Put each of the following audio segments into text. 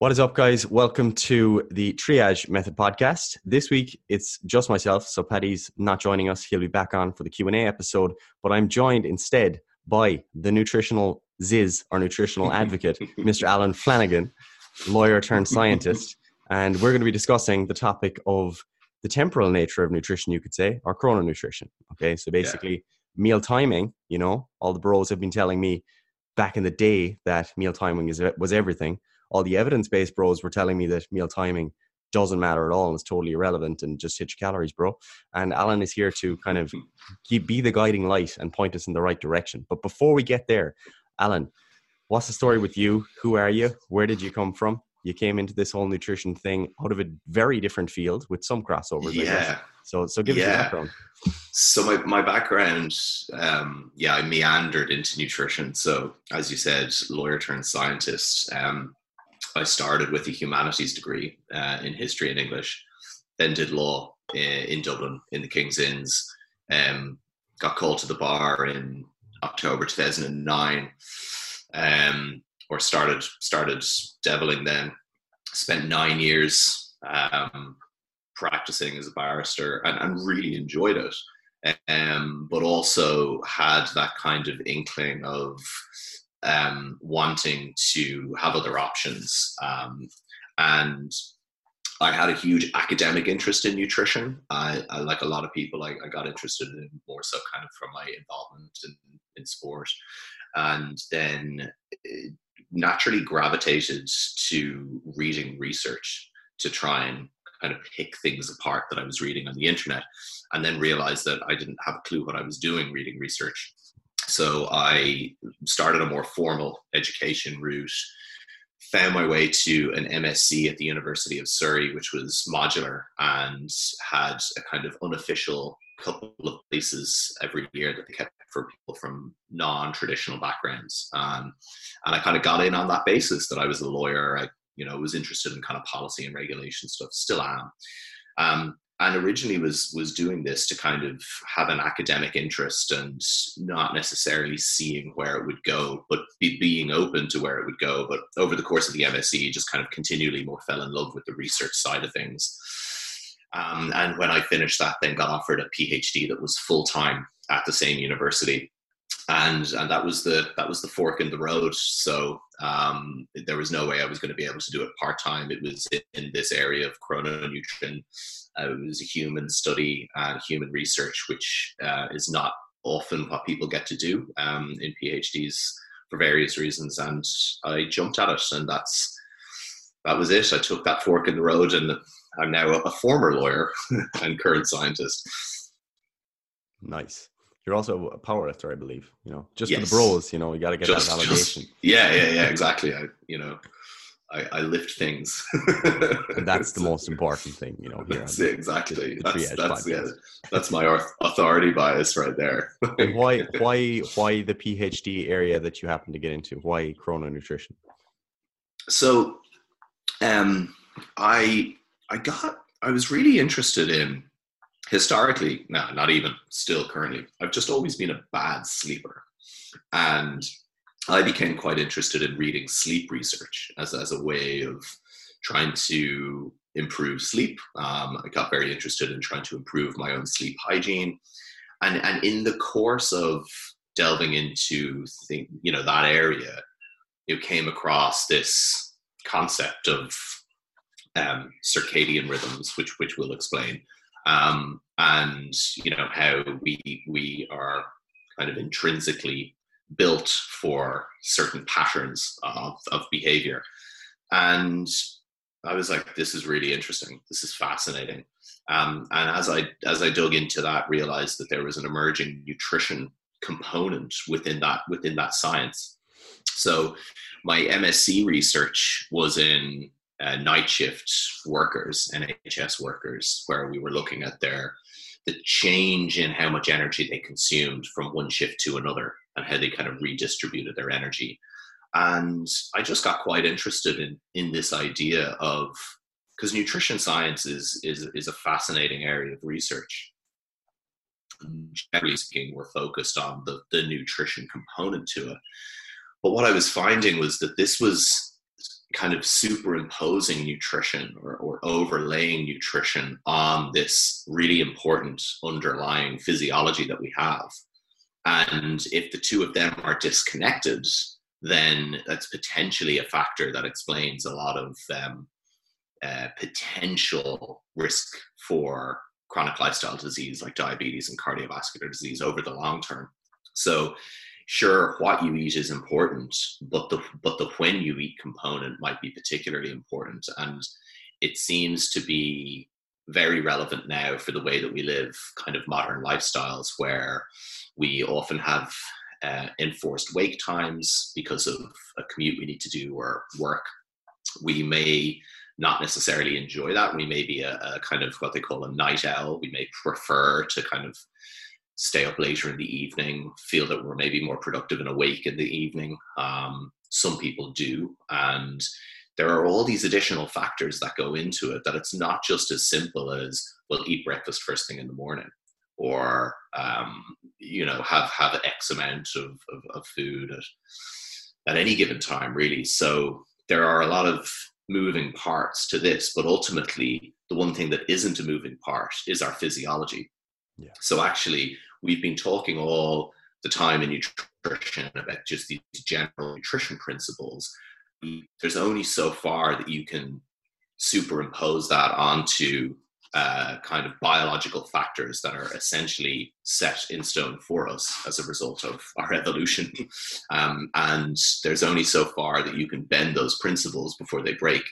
What is up, guys? Welcome to the Triage Method podcast. This week, it's just myself, so Paddy's not joining us. He'll be back on for the Q and A episode, but I'm joined instead by the nutritional ziz, or nutritional advocate, Mr. Alan Flanagan, lawyer turned scientist, and we're going to be discussing the topic of the temporal nature of nutrition, you could say, or chrononutrition. Okay, so basically, yeah. meal timing. You know, all the bros have been telling me back in the day that meal timing is was everything all the evidence based bros were telling me that meal timing doesn't matter at all and it's totally irrelevant and just hit your calories, bro. And Alan is here to kind of keep, be the guiding light and point us in the right direction. But before we get there, Alan, what's the story with you? Who are you? Where did you come from? You came into this whole nutrition thing out of a very different field with some crossovers. Yeah. So, so give yeah. us your background. So my, my background, um, yeah, I meandered into nutrition. So as you said, lawyer turned scientist. Um, I started with a humanities degree uh, in history and English, then did law in, in Dublin in the King's Inns. Um, got called to the bar in October 2009, um, or started started deviling then. Spent nine years um, practicing as a barrister and, and really enjoyed it. Um, but also had that kind of inkling of um, wanting to have other options. Um, and I had a huge academic interest in nutrition. I, I like a lot of people, I, I, got interested in more so kind of from my involvement in, in sport. And then naturally gravitated to reading research to try and kind of pick things apart that I was reading on the internet, and then realized that I didn't have a clue what I was doing reading research so I started a more formal education route, found my way to an MSc at the University of Surrey, which was modular and had a kind of unofficial couple of places every year that they kept for people from non-traditional backgrounds. Um, and I kind of got in on that basis that I was a lawyer. I, you know, was interested in kind of policy and regulation stuff. Still am. Um, and originally was was doing this to kind of have an academic interest and not necessarily seeing where it would go but be, being open to where it would go. But over the course of the msc just kind of continually more fell in love with the research side of things. Um, and when i finished that then got offered a phd that was full-time at the same university and and that was the that was the fork in the road so um, there was no way i was going to be able to do it part-time it was in, in this area of chrononutrition uh, it was a human study and human research, which uh, is not often what people get to do um, in PhDs for various reasons. And I jumped at it, and that's that was it. I took that fork in the road, and I'm now a former lawyer and current scientist. Nice. You're also a powerlifter, I believe. You know, just yes. for the bros, you know, you got to get just, that validation. Just, yeah, yeah, yeah, exactly. I, you know, I, I lift things. and that's the most important thing, you know. That's it, exactly. The, the that's that's, yeah, that's my authority bias right there. why why why the PhD area that you happen to get into? Why chrononutrition? So, um, I I got I was really interested in historically. No, not even still currently. I've just always been a bad sleeper, and I became quite interested in reading sleep research as, as a way of trying to improve sleep. Um, I got very interested in trying to improve my own sleep hygiene. And, and in the course of delving into think, you know that area, you came across this concept of um, circadian rhythms, which which we'll explain, um, and you know how we we are kind of intrinsically built for certain patterns of, of behavior. And I was like, this is really interesting. This is fascinating. Um, and as I as I dug into that, realized that there was an emerging nutrition component within that within that science. So my MSc research was in uh, night shift workers, NHS workers, where we were looking at their the change in how much energy they consumed from one shift to another and how they kind of redistributed their energy. And I just got quite interested in in this idea of because nutrition science is, is is a fascinating area of research. Generally speaking, we're focused on the, the nutrition component to it. But what I was finding was that this was kind of superimposing nutrition or, or overlaying nutrition on this really important underlying physiology that we have. And if the two of them are disconnected, then that's potentially a factor that explains a lot of um, uh, potential risk for chronic lifestyle disease like diabetes and cardiovascular disease over the long term. So, sure, what you eat is important, but the but the when you eat component might be particularly important, and it seems to be very relevant now for the way that we live kind of modern lifestyles where we often have uh, enforced wake times because of a commute we need to do or work. We may not necessarily enjoy that. We may be a, a, kind of what they call a night owl. We may prefer to kind of stay up later in the evening, feel that we're maybe more productive and awake in the evening. Um, some people do. And there are all these additional factors that go into it that it's not just as simple as, well, eat breakfast first thing in the morning or, um, you know, have, have X amount of, of, of food at, at any given time, really. So there are a lot of moving parts to this, but ultimately, the one thing that isn't a moving part is our physiology. Yeah. So actually, we've been talking all the time in nutrition about just these general nutrition principles. There's only so far that you can superimpose that onto uh, kind of biological factors that are essentially set in stone for us as a result of our evolution. Um, and there's only so far that you can bend those principles before they break.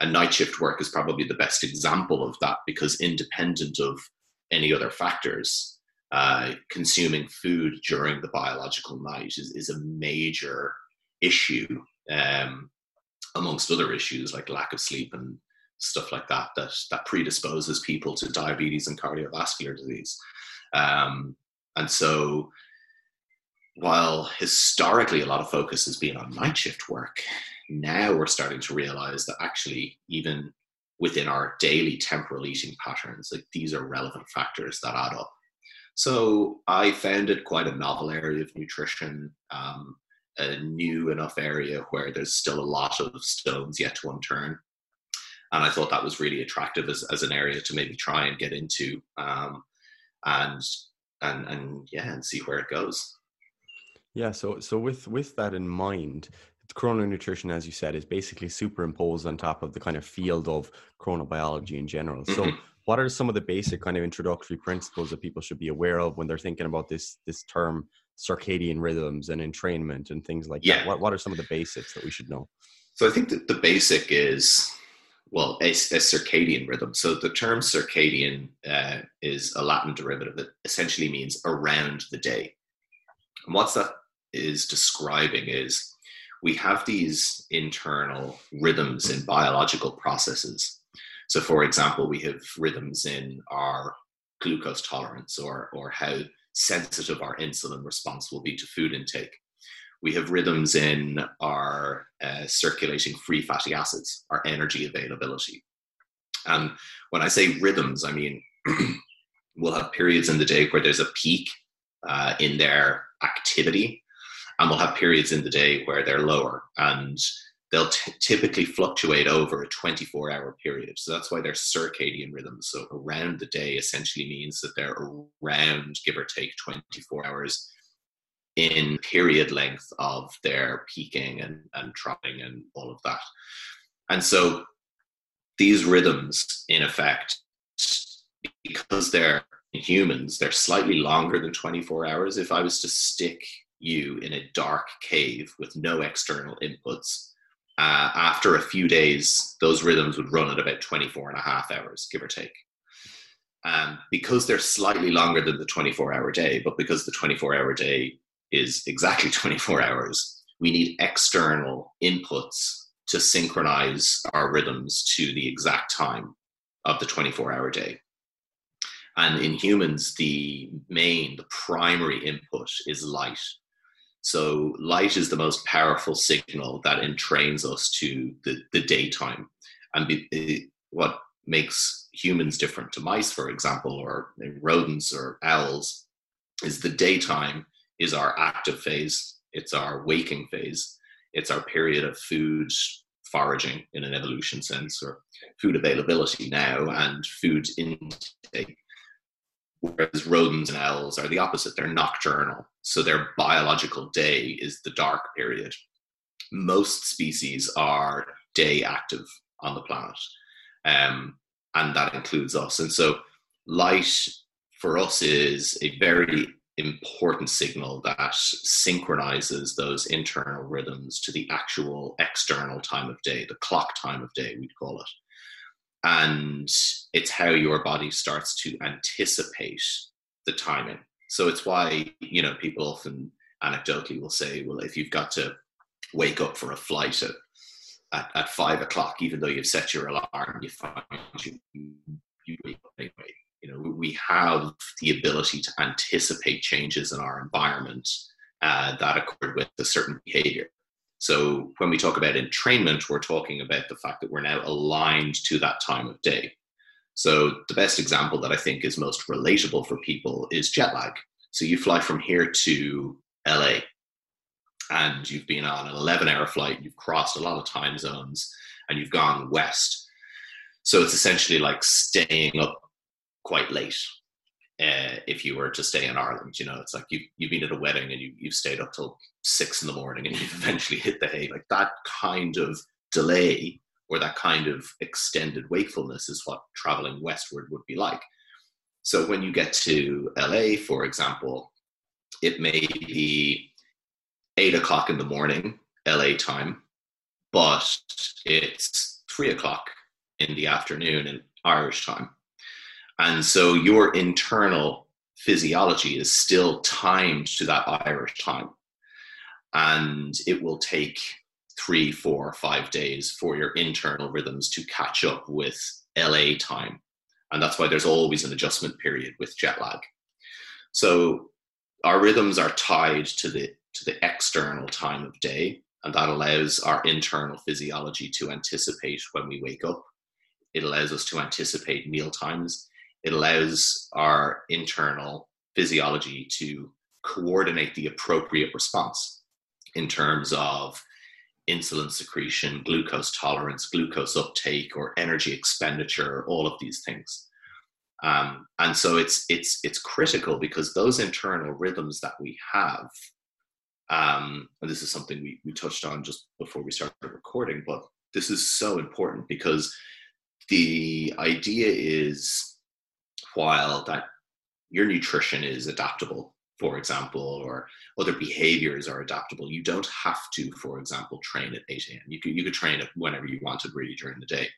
And night shift work is probably the best example of that because, independent of any other factors, uh, consuming food during the biological night is, is a major issue um, amongst other issues like lack of sleep and stuff like that that that predisposes people to diabetes and cardiovascular disease. Um, and so while historically a lot of focus has been on night shift work now we're starting to realize that actually even within our daily temporal eating patterns. Like these are relevant factors that add up. So i found it quite a novel area of nutrition um, a new enough area where there's still a lot of stones yet to unturn. And I thought that was really attractive as, as an area to maybe try and get into, um, and and and yeah, and see where it goes. Yeah, so so with with that in mind, chrononutrition, as you said, is basically superimposed on top of the kind of field of chronobiology in general. So, mm-hmm. what are some of the basic kind of introductory principles that people should be aware of when they're thinking about this this term circadian rhythms and entrainment and things like yeah. that? What what are some of the basics that we should know? So, I think that the basic is well, a, a, circadian rhythm. So the term circadian uh, is a Latin derivative that essentially means around the day. And what that is describing is we have these internal rhythms in biological processes. So, for example, we have rhythms in our glucose tolerance or, or how sensitive our insulin response will be to food intake we have rhythms in our uh, circulating free fatty acids, our energy availability. And when I say rhythms, I mean we'll have periods in the day where there's a peak uh, in their activity, and we'll have periods in the day where they're lower, and they'll t- typically fluctuate over a 24 hour period. So that's why they're circadian rhythms. So around the day essentially means that they're around, give or take, 24 hours in period length of their peaking and, and troughing and all of that. And so these rhythms, in effect, because they're humans, they're slightly longer than 24 hours. If I was to stick you in a dark cave with no external inputs, uh, after a few days, those rhythms would run at about 24 and a half hours, give or take. Um, because they're slightly longer than the 24 hour day, but because the 24 hour day is exactly 24 hours. We need external inputs to synchronize our rhythms to the exact time of the 24 hour day. And in humans, the main, the primary input is light. So, light is the most powerful signal that entrains us to the, the daytime. And be, what makes humans different to mice, for example, or rodents or owls, is the daytime is our active phase, it's our waking phase, it's our period of food, foraging in an evolution sense or food availability now and food intake. Whereas rodents and owls are the opposite, they're nocturnal. So their biological day is the dark period. Most species are day active on the planet, um, and that includes us. And so light for us is a very important signal that synchronizes those internal rhythms to the actual external time of day, the clock time of day, we'd call it. And it's how your body starts to anticipate the timing. So it's why, you know, people often anecdotally will say, well, if you've got to wake up for a flight at, at, at five o'clock, even though you've set your alarm, you find you, you wake up anyway you know, we have the ability to anticipate changes in our environment uh, that accord with a certain behavior. So when we talk about entrainment, we're talking about the fact that we're now aligned to that time of day. So the best example that I think is most relatable for people is jet lag. So you fly from here to LA and you've been on an 11 hour flight, you've crossed a lot of time zones and you've gone west. So it's essentially like staying up quite late uh, if you were to stay in Ireland. You know, it's like you've, you've been at a wedding and you, you've stayed up till six in the morning and you've eventually hit the hay. Like that kind of delay or that kind of extended wakefulness is what traveling westward would be like. So when you get to LA, for example, it may be eight o'clock in the morning, LA time, but it's three o'clock in the afternoon in Irish time. And so your internal physiology is still timed to that Irish time. And it will take three, four, five days for your internal rhythms to catch up with LA time. And that's why there's always an adjustment period with jet lag. So our rhythms are tied to the to the external time of day, and that allows our internal physiology to anticipate when we wake up. It allows us to anticipate meal times it allows our internal physiology to coordinate the appropriate response in terms of insulin secretion, glucose tolerance, glucose uptake, or energy expenditure, all of these things. Um, and so it's it's it's critical because those internal rhythms that we have, um, and this is something we, we touched on just before we started recording, but this is so important because the idea is while that your nutrition is adaptable, for example, or other behaviors are adaptable, you don't have to, for example, train at 8 a.m. You could, you could train it whenever you wanted, really, during the day.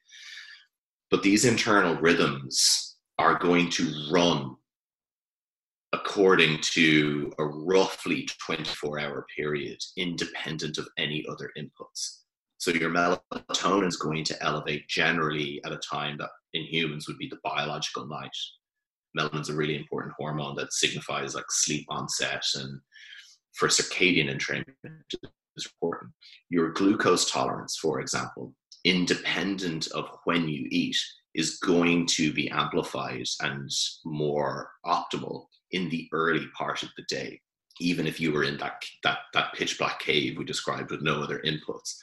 But these internal rhythms are going to run according to a roughly 24 hour period, independent of any other inputs. So your melatonin is going to elevate generally at a time that in humans would be the biological night melatonin's a really important hormone that signifies like sleep onset and for circadian entrainment is important. Your glucose tolerance, for example, independent of when you eat, is going to be amplified and more optimal in the early part of the day, even if you were in that that that pitch black cave we described with no other inputs.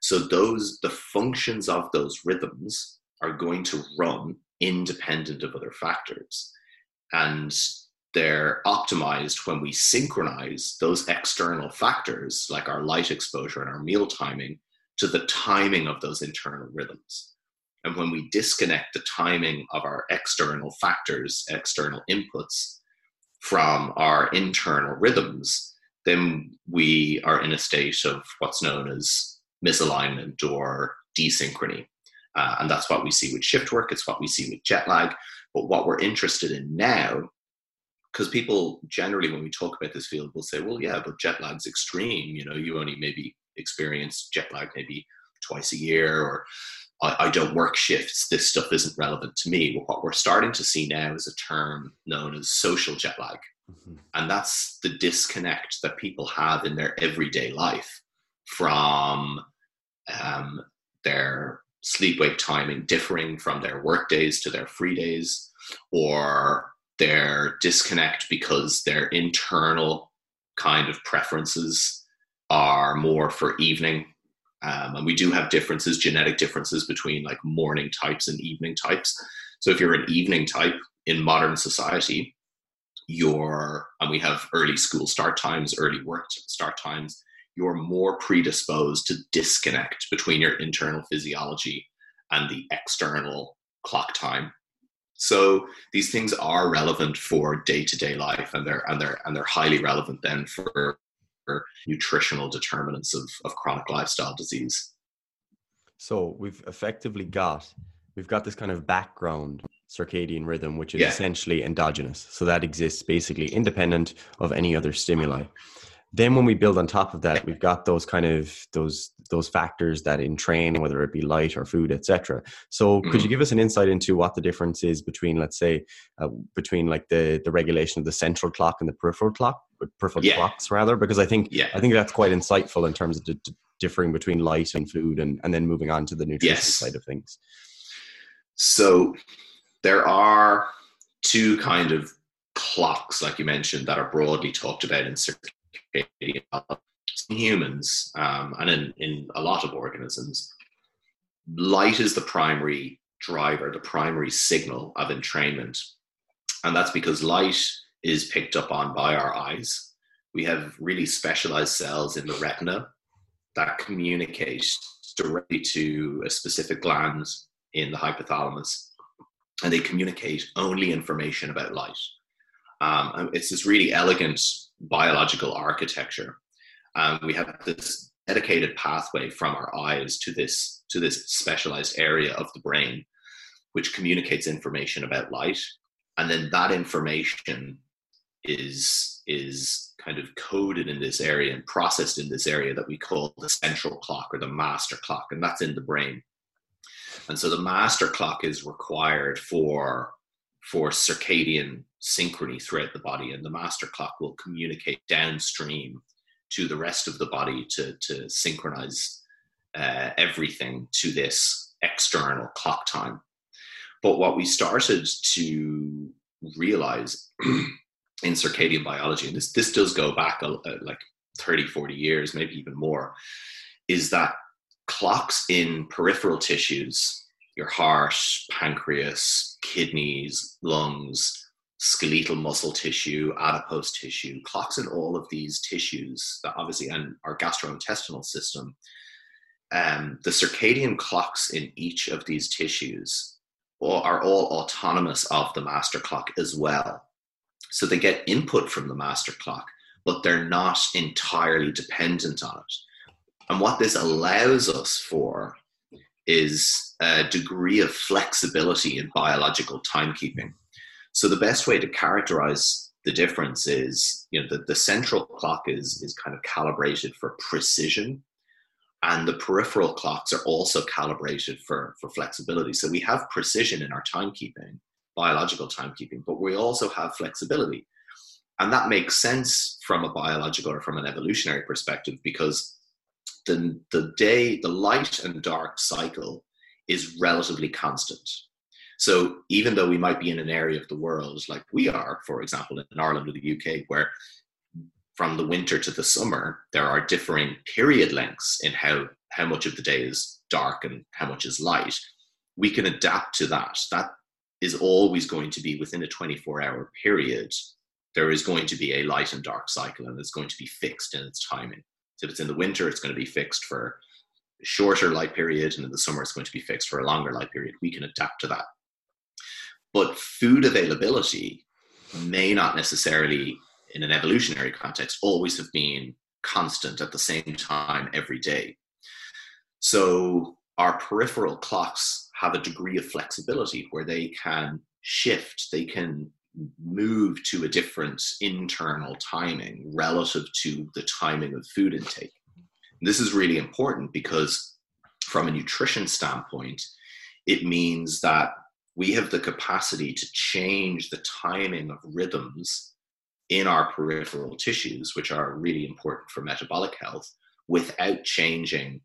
So those the functions of those rhythms are going to run independent of other factors. And they're optimized when we synchronize those external factors, like our light exposure and our meal timing, to the timing of those internal rhythms. And when we disconnect the timing of our external factors, external inputs from our internal rhythms, then we are in a state of what's known as misalignment or desynchrony. Uh, and that's what we see with shift work, it's what we see with jet lag. But what we're interested in now, because people generally, when we talk about this field, will say, well, yeah, but jet lag's extreme. You know, you only maybe experience jet lag maybe twice a year, or I, I don't work shifts. This stuff isn't relevant to me. But what we're starting to see now is a term known as social jet lag. Mm-hmm. And that's the disconnect that people have in their everyday life from um, their sleep wake timing differing from their work days to their free days or their disconnect because their internal kind of preferences are more for evening Um, and we do have differences, genetic differences between like morning types and evening types. So if you're an evening type in modern society, you're, and we have early school start times, early work start times, you're more predisposed to disconnect between your internal physiology and the external clock time. So these things are relevant for day-to-day life, and they're and they're and they're highly relevant then for, for nutritional determinants of, of chronic lifestyle disease. So we've effectively got we've got this kind of background circadian rhythm, which is Yeah. essentially endogenous. So that exists basically independent of any other stimuli. Then when we build on top of that, we've got those kind of those those factors that entrain, whether it be light or food, etc. So could you give us an insight into what the difference is between, let's say, uh, between like the the regulation of the central clock and the peripheral clock, peripheral Yeah. clocks rather? Because I think Yeah. I think that's quite insightful in terms of the, the differing between light and food, and and then moving on to the nutrition Yes. side of things. So there are two kind of clocks, like you mentioned, that are broadly talked about in circadian. In humans um, and in, in a lot of organisms, light is the primary driver, the primary signal of entrainment. And that's because light is picked up on by our eyes. We have really specialized cells in the retina that communicate directly to a specific gland in the hypothalamus, and they communicate only information about light. Um, it's this really elegant biological architecture. Um, we have this dedicated pathway from our eyes to this to this specialized area of the brain, which communicates information about light, and then that information is is kind of coded in this area and processed in this area that we call the central clock or the master clock, and that's in the brain. And so the master clock is required for for circadian synchrony throughout the body, and the master clock will communicate downstream to the rest of the body to to synchronize uh, everything to this external clock time. But what we started to realize in circadian biology, and this this does go back like 30, 40 years, maybe even more, is that clocks in peripheral tissues, your heart, pancreas, kidneys, lungs, skeletal muscle tissue, adipose tissue, clocks in all of these tissues, that obviously, and our gastrointestinal system, um, the circadian clocks in each of these tissues are all autonomous of the master clock as well. So they get input from the master clock, but they're not entirely dependent on it. And what this allows us for is a degree of flexibility in biological timekeeping. So the best way to characterize the difference is, you know, the, the central clock is, is kind of calibrated for precision, and the peripheral clocks are also calibrated for, for flexibility. So we have precision in our timekeeping, biological timekeeping, but we also have flexibility. And that makes sense from a biological or from an evolutionary perspective because the, the day, the light and dark cycle is relatively constant. So even though we might be in an area of the world like we are, for example, in Ireland or the UK, where from the winter to the summer, there are differing period lengths in how, how much of the day is dark and how much is light, we can adapt to that. That is always going to be within a 24 hour period. There is going to be a light and dark cycle, and it's going to be fixed in its timing. So if it's in the winter, it's going to be fixed for a shorter light period, and in the summer, it's going to be fixed for a longer light period. We can adapt to that. But food availability may not necessarily, in an evolutionary context, always have been constant at the same time every day. So our peripheral clocks have a degree of flexibility where they can shift, they can move to a different internal timing relative to the timing of food intake. This is really important because, from a nutrition standpoint, it means that we have the capacity to change the timing of rhythms in our peripheral tissues, which are really important for metabolic health, without changing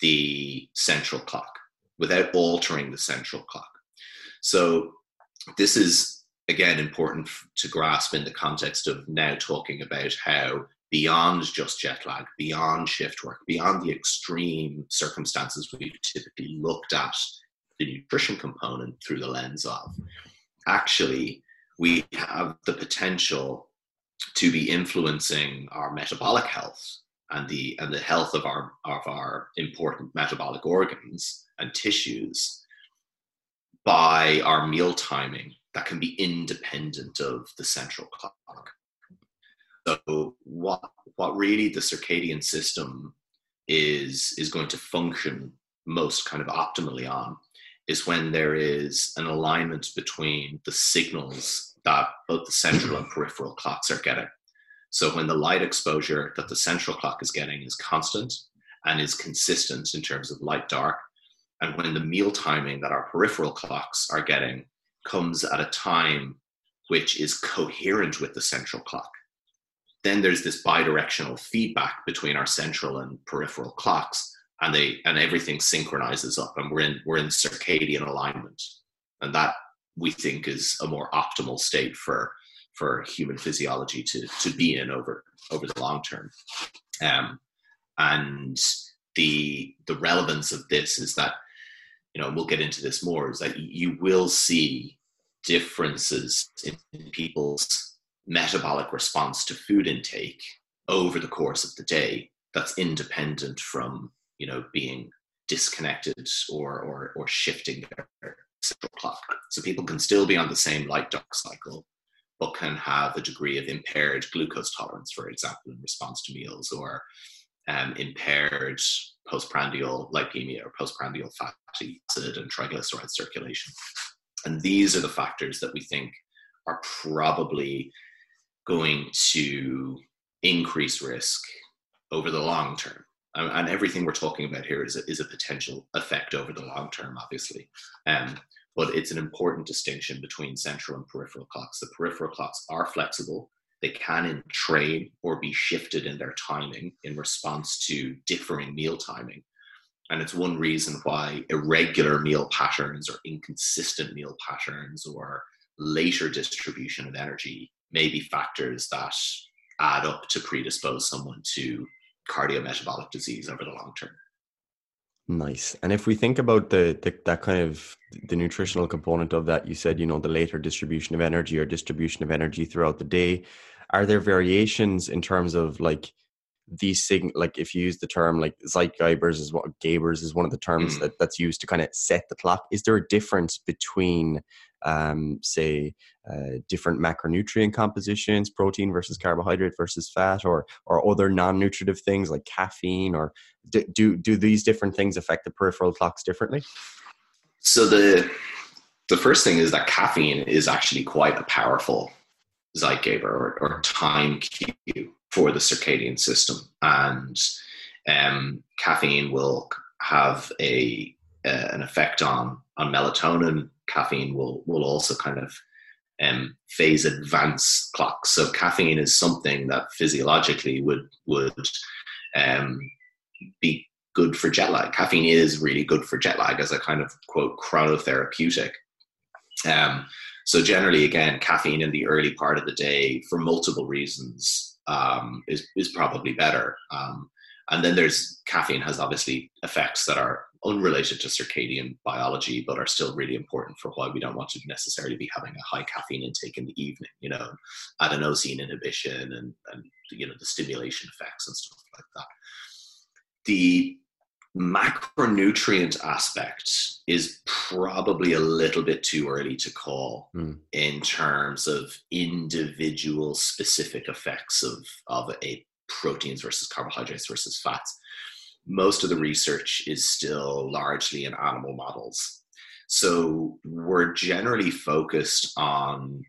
the central clock, without altering the central clock. So, this is again important to grasp in the context of now talking about how beyond just jet lag, beyond shift work, beyond the extreme circumstances we've typically looked at the nutrition component through the lens of, actually, we have the potential to be influencing our metabolic health and the and the health of our of our important metabolic organs and tissues by our meal timing that can be independent of the central clock. So what what really the circadian system is is going to function most kind of optimally on is when there is an alignment between the signals that both the central and peripheral clocks are getting. So when the light exposure that the central clock is getting is constant and is consistent in terms of light dark, and when the meal timing that our peripheral clocks are getting comes at a time which is coherent with the central clock. Then there's this bidirectional feedback between our central and peripheral clocks, and they and everything synchronizes up, and we're in we're in circadian alignment, and that we think is a more optimal state for for human physiology to to be in over over the long term. Um, and the the relevance of this is that you know, we'll get into this more, is that you will see differences in people's metabolic response to food intake over the course of the day that's independent from, you know, being disconnected or or, or shifting their central clock. So people can still be on the same light dark cycle, but can have a degree of impaired glucose tolerance, for example, in response to meals, or um, impaired postprandial lipemia or postprandial fatty acid and triglyceride circulation. And these are the factors that we think are probably going to increase risk over the long term. And, everything we're talking about here is a, is a potential effect over the long term, obviously. Um, but it's an important distinction between central and peripheral clocks. The peripheral clocks are flexible, they can entrain or be shifted in their timing in response to differing meal timing. And it's one reason why irregular meal patterns or inconsistent meal patterns or later distribution of energy may be factors that add up to predispose someone to cardiometabolic disease over the long term. Nice. And if we think about the, the, that kind of the nutritional component of that, you said you know the later distribution of energy or distribution of energy throughout the day. Are there variations in terms of like these sig like if you use the term like Zeitgebers is what Gebers is one of the terms mm. that, that's used to kind of set the clock. Is there a difference between um, say uh, different macronutrient compositions, protein versus carbohydrate versus fat, or or other non-nutritive things like caffeine, or do do, do these different things affect the peripheral clocks differently? So the the first thing is that caffeine is actually quite a powerful Zeitgeber or, or time cue for the circadian system, and um, caffeine will have a uh, an effect on on melatonin. Caffeine will will also kind of um, phase advance clocks. So caffeine is something that physiologically would would um, be good for jet lag. Caffeine is really good for jet lag as a kind of quote chronotherapeutic. Um, so generally, again, caffeine in the early part of the day for multiple reasons um, is is probably better. Um, and then there's caffeine has obviously effects that are unrelated to circadian biology, but are still really important for why we don't want to necessarily be having a high caffeine intake in the evening. You know, adenosine inhibition and and you know the stimulation effects and stuff like that. The macronutrient aspect is probably a little bit too early to call mm. in terms of individual specific effects of, of a proteins versus carbohydrates versus fats. Most of the research is still largely in animal models. So we're generally focused on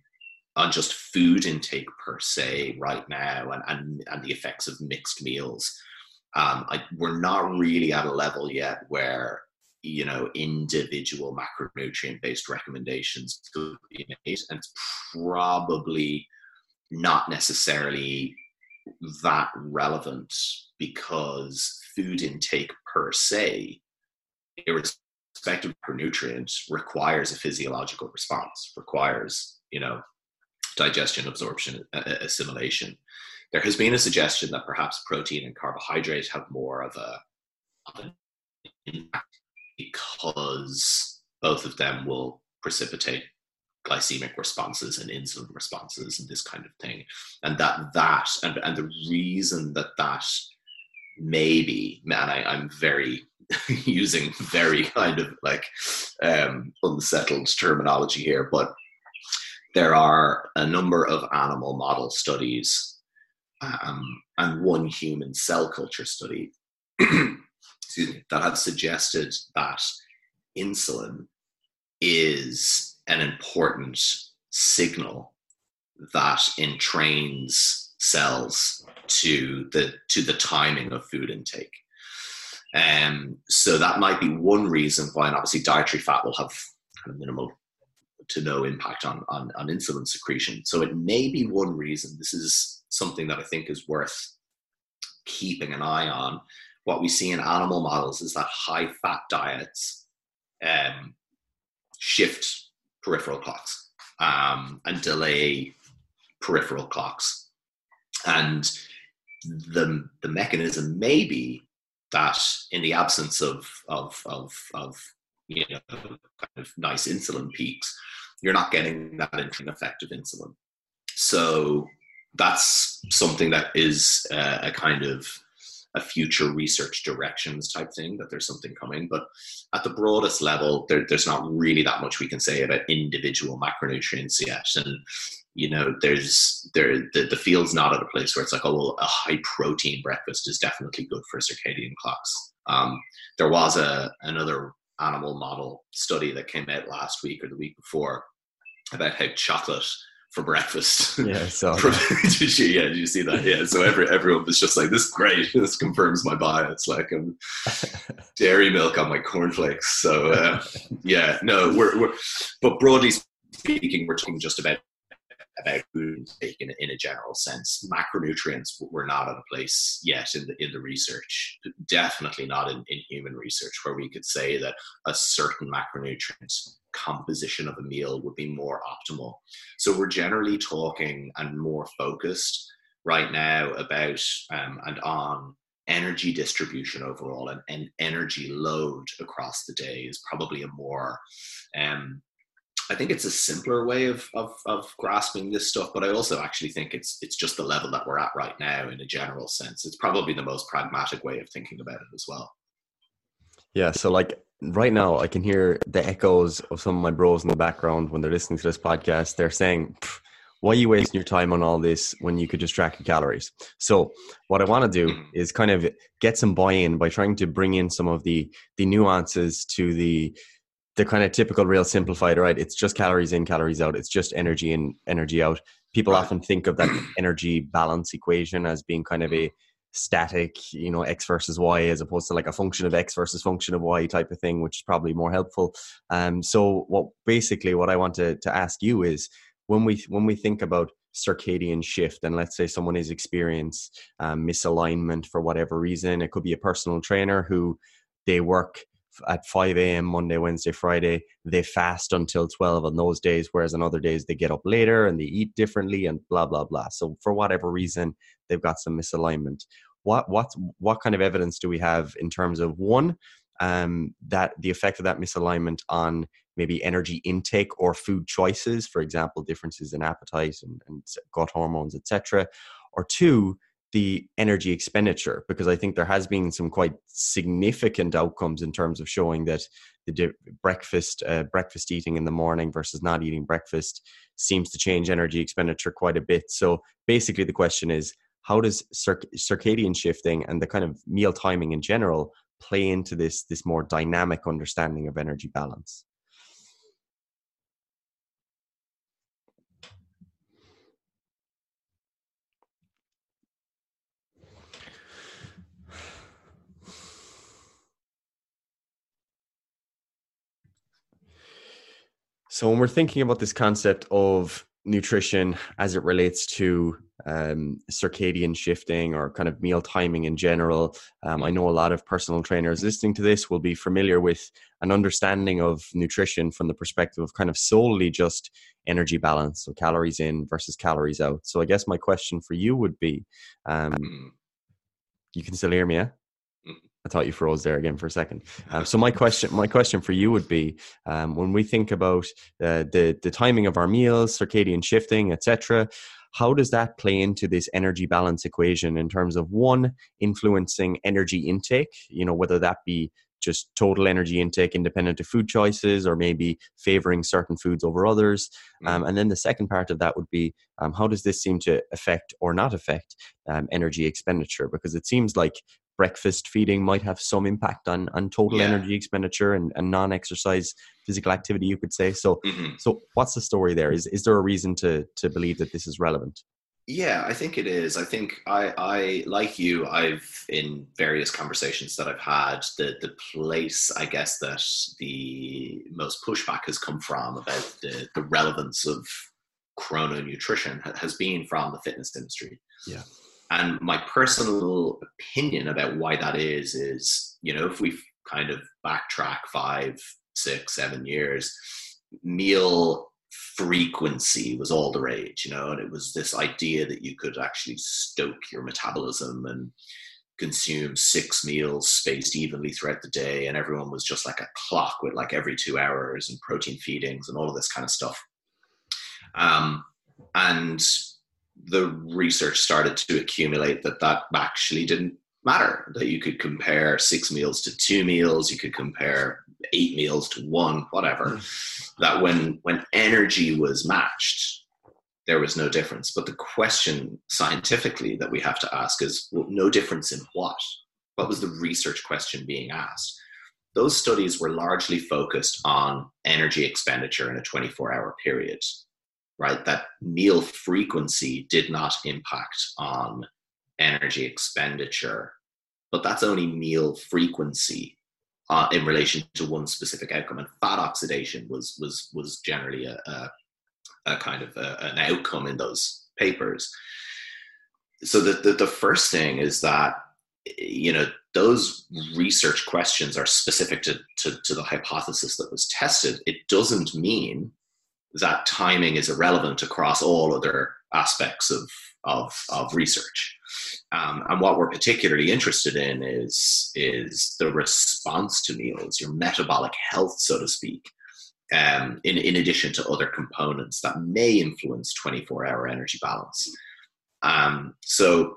on just food intake per se right now and, and, and the effects of mixed meals um, I, we're not really at a level yet where you know individual macronutrient based recommendations could be made and it's probably not necessarily that relevant because food intake per se irrespective of macronutrients requires a physiological response requires you know digestion absorption assimilation there has been a suggestion that perhaps protein and carbohydrate have more of a of an impact because both of them will precipitate glycemic responses and insulin responses and this kind of thing. And that that and, and the reason that that maybe man I, i'm very using very kind of like um, unsettled terminology here but there are a number of animal model studies um, and one human cell culture study excuse me, that have suggested that insulin is an important signal that entrains cells to the to the timing of food intake. Um, so that might be one reason why, and obviously dietary fat will have kind of minimal to no impact on, on, on insulin secretion. So it may be one reason. This is something that I think is worth keeping an eye on. What we see in animal models is that high fat diets um, shift peripheral clocks um, and delay peripheral clocks. And the, the mechanism may be that in the absence of, of, of, of you know, kind of nice insulin peaks, you're not getting that entraining effect of insulin. So that's something that is uh, a kind of a future research directions type thing that there's something coming. But at the broadest level there, there's not really that much we can say about individual macronutrients yet. And you know there's there the, the field's not at a place where it's like oh well a high protein breakfast is definitely good for circadian clocks. Um, there was a another animal model study that came out last week or the week before about how chocolate for breakfast. Yeah, so did you, yeah, did you see that? Yeah, so every everyone was just like, "This is great. This confirms my bias." Like, I'm dairy milk on my cornflakes. So uh, yeah, no, we're, we're but broadly speaking, we're talking just about about food intake in, in a general sense. Macronutrients were not at a place yet in the in the research. Definitely not in, in human research where we could say that a certain macronutrient composition of a meal would be more optimal. So we're generally talking and more focused right now about um, and on energy distribution overall and, and energy load across the day is probably a more um, I think it's a simpler way of, of, of grasping this stuff, but I also actually think it's it's just the level that we're at right now in a general sense. It's probably the most pragmatic way of thinking about it as well. Yeah, so like right now I can hear the echoes of some of my bros in the background when they're listening to this podcast. They're saying, why are you wasting your time on all this when you could just track your calories? So what I want to do mm. is kind of get some buy-in by trying to bring in some of the the nuances to the the kind of typical real simplified, right? It's just calories in, calories out. It's just energy in, energy out. People often think of that energy balance equation as being kind of a static, you know, X versus Y as opposed to like a function of X versus function of Y type of thing, which is probably more helpful. Um, so what basically what I want to, to ask you is when we when we think about circadian shift and let's say someone is experience um, misalignment for whatever reason, it could be a personal trainer who they work at 5 a.m. Monday, Wednesday, Friday. They fast until 12 on those days, whereas on other days they get up later and they eat differently and blah, blah, blah. So for whatever reason, they've got some misalignment. What, what, what kind of evidence do we have in terms of one, um, that the effect of that misalignment on maybe energy intake or food choices, for example, differences in appetite and, and gut hormones, etc., or two, the energy expenditure because I think there has been some quite significant outcomes in terms of showing that the di- breakfast uh, breakfast eating in the morning versus not eating breakfast seems to change energy expenditure quite a bit. So basically, the question is how does circadian shifting and the kind of meal timing in general play into this this more dynamic understanding of energy balance? So when we're thinking about this concept of nutrition as it relates to um, circadian shifting or kind of meal timing in general. Um, I know a lot of personal trainers listening to this will be familiar with an understanding of nutrition from the perspective of kind of solely just energy balance, so calories in versus calories out. So I guess my question for you would be, um, mm. you can still hear me, yeah? I thought you froze there again for a second. Um, so my question, my question for you would be, um, when we think about uh, the the timing of our meals, circadian shifting, etc., how does that play into this energy balance equation in terms of one influencing energy intake? You know, whether that be just total energy intake independent of food choices or maybe favoring certain foods over others um, mm. and then the second part of that would be um, how does this seem to affect or not affect um, energy expenditure because it seems like breakfast feeding might have some impact on on total yeah. energy expenditure and, and non-exercise physical activity you could say. So mm-hmm. so what's the story there? Is is there a reason to to believe that this is relevant? Yeah i think it is. I think i i like you i've in various conversations that i've had the the place i guess that the most pushback has come from about the the relevance of chrononutrition has been from the fitness industry. Yeah and my personal opinion about why that is is, you know, if we kind of backtrack five, six, seven years, meal frequency was all the rage, you know, and it was this idea that you could actually stoke your metabolism and consume six meals spaced evenly throughout the day, and everyone was just like a clock with like every two hours and protein feedings and all of this kind of stuff. Um, and the research started to accumulate that that actually didn't matter that you could compare six meals to two meals you could compare eight meals to one whatever. Mm. that when when energy was matched there was no difference. But the question scientifically that we have to ask is well, no difference in what? What was the research question being asked? Those studies were largely focused on energy expenditure in a 24 hour period right? That meal frequency did not impact on energy expenditure, but that's only meal frequency uh, in relation to one specific outcome. And fat oxidation was was was generally a, a, a kind of a, an outcome in those papers. So the, the the first thing is that you know those research questions are specific to, to, to the hypothesis that was tested. It doesn't mean that timing is irrelevant across all other aspects of, of, of research. Um, and what we're particularly interested in is, is the response to meals, your metabolic health, so to speak, um, in, in addition to other components that may influence 24 hour energy balance. Um, so,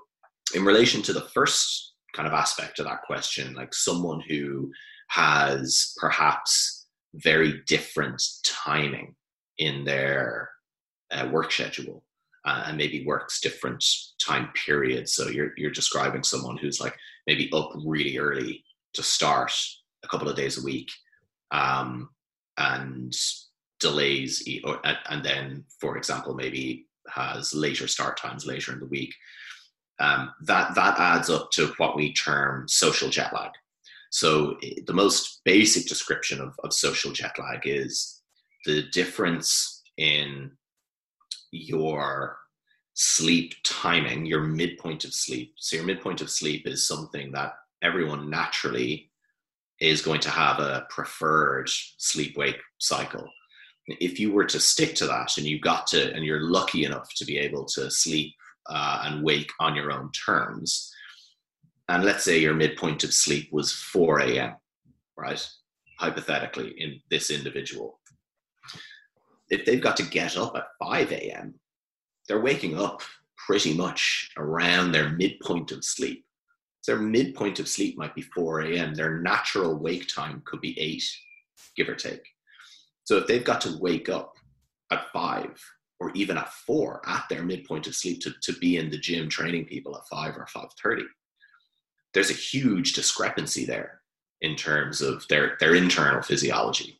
in relation to the first kind of aspect of that question, like someone who has perhaps very different timing in their uh, work schedule uh, and maybe works different time periods. So you're you're describing someone who's like maybe up really early to start a couple of days a week, um, and delays, and then, for example, maybe has later start times later in the week. Um, that that adds up to what we term social jet lag. So the most basic description of, of social jet lag is the difference in your sleep timing, your midpoint of sleep. So, your midpoint of sleep is something that everyone naturally is going to have a preferred sleep wake cycle. If you were to stick to that and you got to, and you're lucky enough to be able to sleep uh, and wake on your own terms, and let's say your midpoint of sleep was 4 a.m., right? Hypothetically, in this individual, if they've got to get up at 5 a.m., they're waking up pretty much around their midpoint of sleep. So their midpoint of sleep might be 4 a.m. Their natural wake time could be 8, give or take. So if they've got to wake up at 5 or even at 4 at their midpoint of sleep to, to be in the gym training people at 5 or 5.30, there's a huge discrepancy there in terms of their, their internal physiology.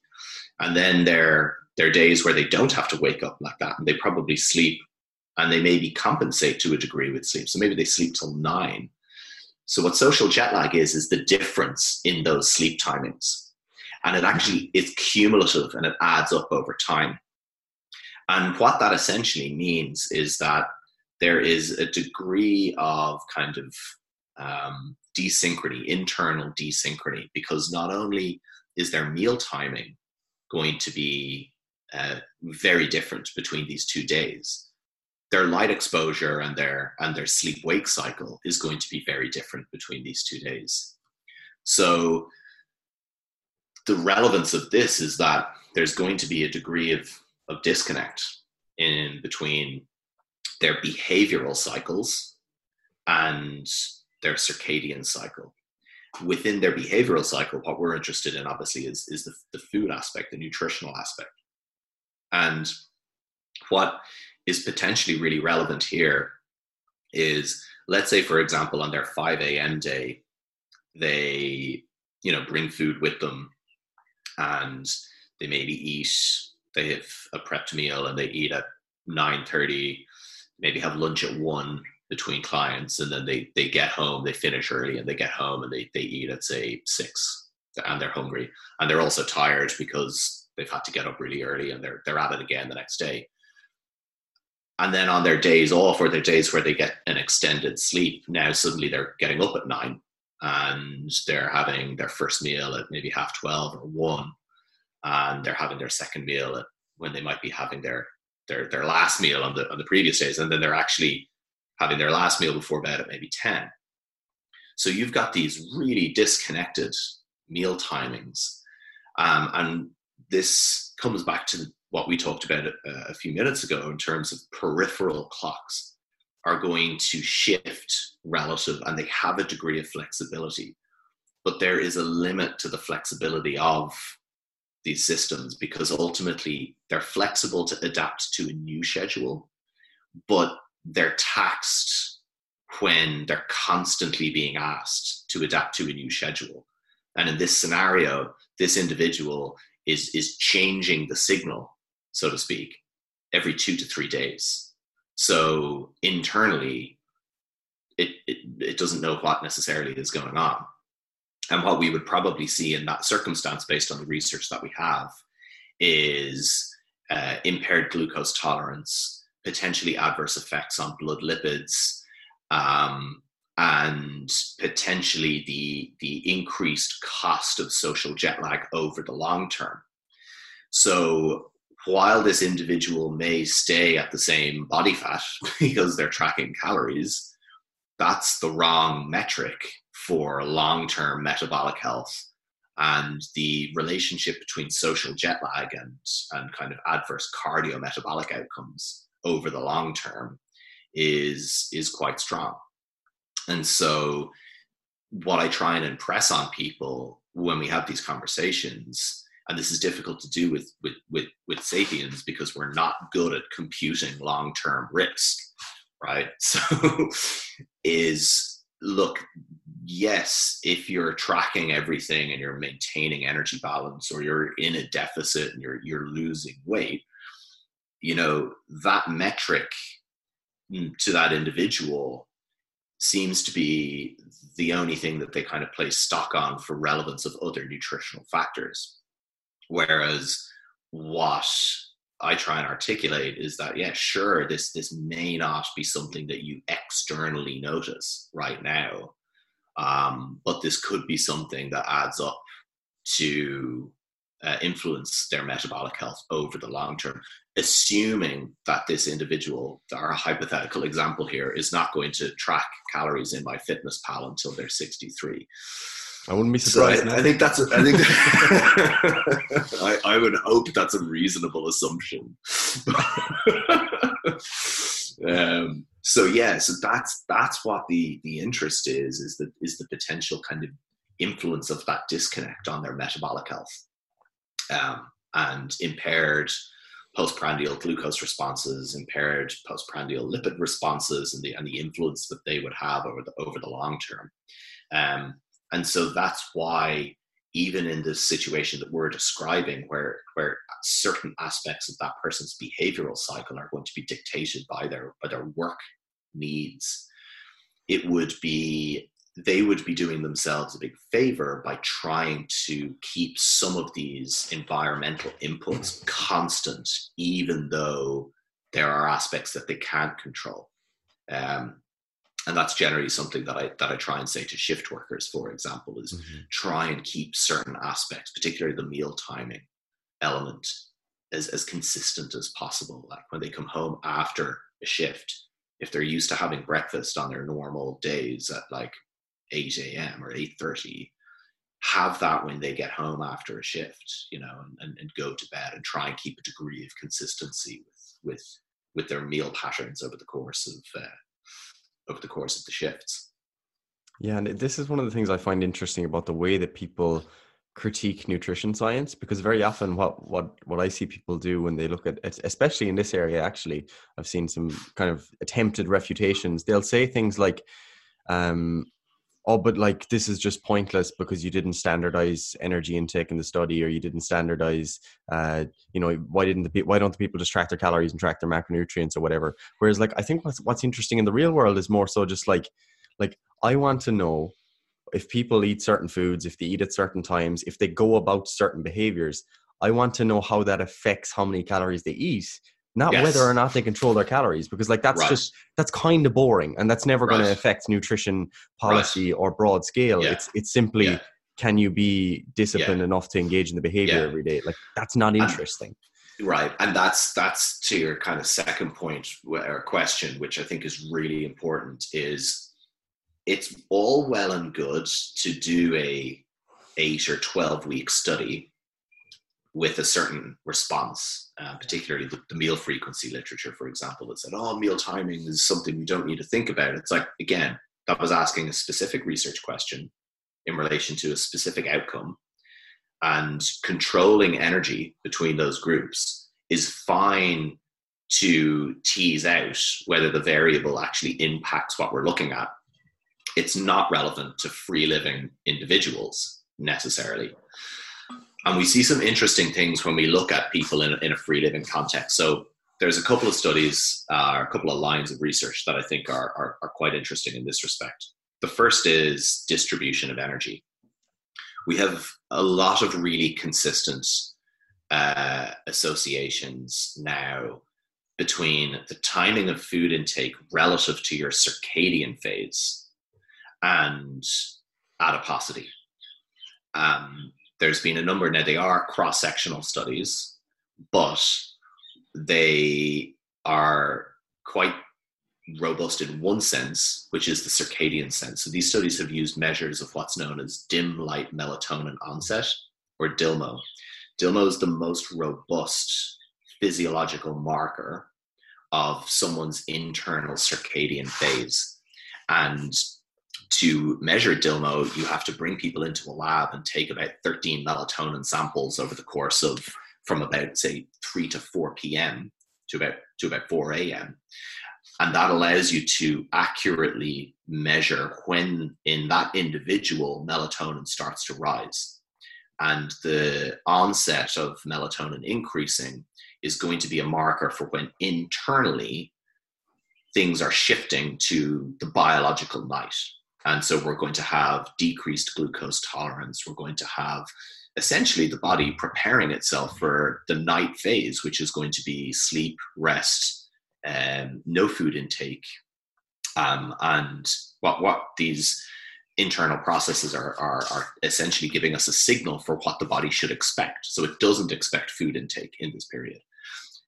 And then their there are days where they don't have to wake up like that and they probably sleep and they maybe compensate to a degree with sleep. So maybe they sleep till nine. So what social jet lag is, is the difference in those sleep timings. And it actually is cumulative and it adds up over time. And what that essentially means is that there is a degree of kind of um, desynchrony, internal desynchrony, because not only is their meal timing going to be uh, very different between these two days, their light exposure and their and their sleep wake cycle is going to be very different between these two days. So the relevance of this is that there's going to be a degree of, of disconnect in between their behavioral cycles and their circadian cycle. Within their behavioral cycle, what we're interested in obviously is, is the, the food aspect, the nutritional aspect. And what is potentially really relevant here is let's say, for example, on their 5 a.m. day, they you know bring food with them and they maybe eat they have a prepped meal and they eat at 9.30 maybe have lunch at 1 between clients and then they they get home they finish early and they get home and they, they eat at say 6 and they're hungry and they're also tired because they've had to get up really early and they're they're at it again the next day. And then on their days off or their days where they get an extended sleep now suddenly they're getting up at 9 and they're having their first meal at maybe half 12 or 1 and they're having their second meal at, when they might be having their their their last meal on the on the previous days. And then they're actually having their last meal before bed at maybe 10 so you've got these really disconnected meal timings. Um, and this comes back to what we talked about a, a few minutes ago in terms of peripheral clocks are going to shift relative and they have a degree of flexibility. But there is a limit to the flexibility of these systems because ultimately they're flexible to adapt to a new schedule, but they're taxed when they're constantly being asked to adapt to a new schedule. And in this scenario, this individual is, is changing the signal, so to speak, every two to three days so internally, it, it, it doesn't know what necessarily is going on. And what we would probably see in that circumstance, based on the research that we have, is uh, impaired glucose tolerance, potentially adverse effects on blood lipids, um, and potentially the, the increased cost of social jet lag over the long term. So, while this individual may stay at the same body fat because they're tracking calories, that's the wrong metric for long term metabolic health. And the relationship between social jet lag and, and kind of adverse cardiometabolic outcomes over the long term is, is quite strong. And so, what I try and impress on people when we have these conversations and this is difficult to do with with with, with sapiens because we're not good at computing long-term risk right? So is look yes if you're tracking everything and you're maintaining energy balance or you're in a deficit and you're you're losing weight you know that metric mm, to that individual seems to be the only thing that they kind of place stock on for relevance of other nutritional factors. Whereas what I try and articulate is that yeah, sure, this this may not be something that you externally notice right now, um, but this could be something that adds up to uh, influence their metabolic health over the long term, assuming that this individual, our hypothetical example here, is not going to track calories in MyFitnessPal until they're 63. I wouldn't be surprised. So I, I, think that's. A, I think. I, I would hope that's a reasonable assumption. um, so yeah, so that's that's what the the interest is is the is the potential kind of influence of that disconnect on their metabolic health um, and impaired postprandial glucose responses, impaired postprandial lipid responses, and the and the influence that they would have over the over the long term. Um, and so that's why even in the situation that we're describing where where certain aspects of that person's behavioral cycle are going to be dictated by their by their work needs it would be they would be doing themselves a big favor by trying to keep some of these environmental inputs constant, even though there are aspects that they can't control. Um, and that's generally something that I that I try and say to shift workers, for example, is mm-hmm. try and keep certain aspects, particularly the meal timing element, as, as consistent as possible. Like when they come home after a shift, if they're used to having breakfast on their normal days at like 8 a.m. or 8.30, have that when they get home after a shift, you know, and, and go to bed and try and keep a degree of consistency with with with their meal patterns over the course of uh, over the course of the shifts. Yeah, and this is one of the things I find interesting about the way that people critique nutrition science because very often what what what I see people do when they look at it, especially in this area actually I've seen some kind of attempted refutations they'll say things like um oh but like this is just pointless because you didn't standardize energy intake in the study or you didn't standardize uh you know why didn't the why don't the people just track their calories and track their macronutrients or whatever? Whereas like I think what's what's interesting in the real world is more so just like like I want to know if people eat certain foods, if they eat at certain times, if they go about certain behaviors, I want to know how that affects how many calories they eat, not yes. whether or not they control their calories, because like that's right. just that's kind of boring, and that's never right. going to affect nutrition policy right. or broad scale. Yeah. It's it's simply yeah. can you be disciplined yeah. enough to engage in the behavior every day? Like that's not interesting. And, right, and that's that's to your kind of second point or question, which I think is really important. Is it's all well and good to do a eight or 12 week study with a certain response, uh, particularly the, the, meal frequency literature, for example, that said, oh, meal timing is something we don't need to think about. It's like, again, that was asking a specific research question in relation to a specific outcome. And controlling energy between those groups is fine to tease out whether the variable actually impacts what we're looking at it's not relevant to free living individuals necessarily. And we see some interesting things when we look at people in, in a free living context. So there's a couple of studies, uh, a couple of lines of research that I think are, are, are quite interesting in this respect. The first is distribution of energy. We have a lot of really consistent uh, associations now between the timing of food intake relative to your circadian phase and adiposity. Um, there's been a number, now they are cross sectional studies, but they are quite robust in one sense, which is the circadian sense. So these studies have used measures of what's known as dim light melatonin onset, or DILMO. DILMO is the most robust physiological marker of someone's internal circadian phase. And to measure DILMO, you have to bring people into a lab and take about 13 melatonin samples over the course of from about say 3 to 4 p.m. to about to about 4 a.m. And that allows you to accurately measure when in that individual melatonin starts to rise. And the onset of melatonin increasing is going to be a marker for when internally things are shifting to the biological night and so we're going to have decreased glucose tolerance. We're going to have essentially the body preparing itself for the night phase, which is going to be sleep, rest, um, no food intake. Um, and what, what these internal processes are, are, are essentially giving us a signal for what the body should expect. So it doesn't expect food intake in this period.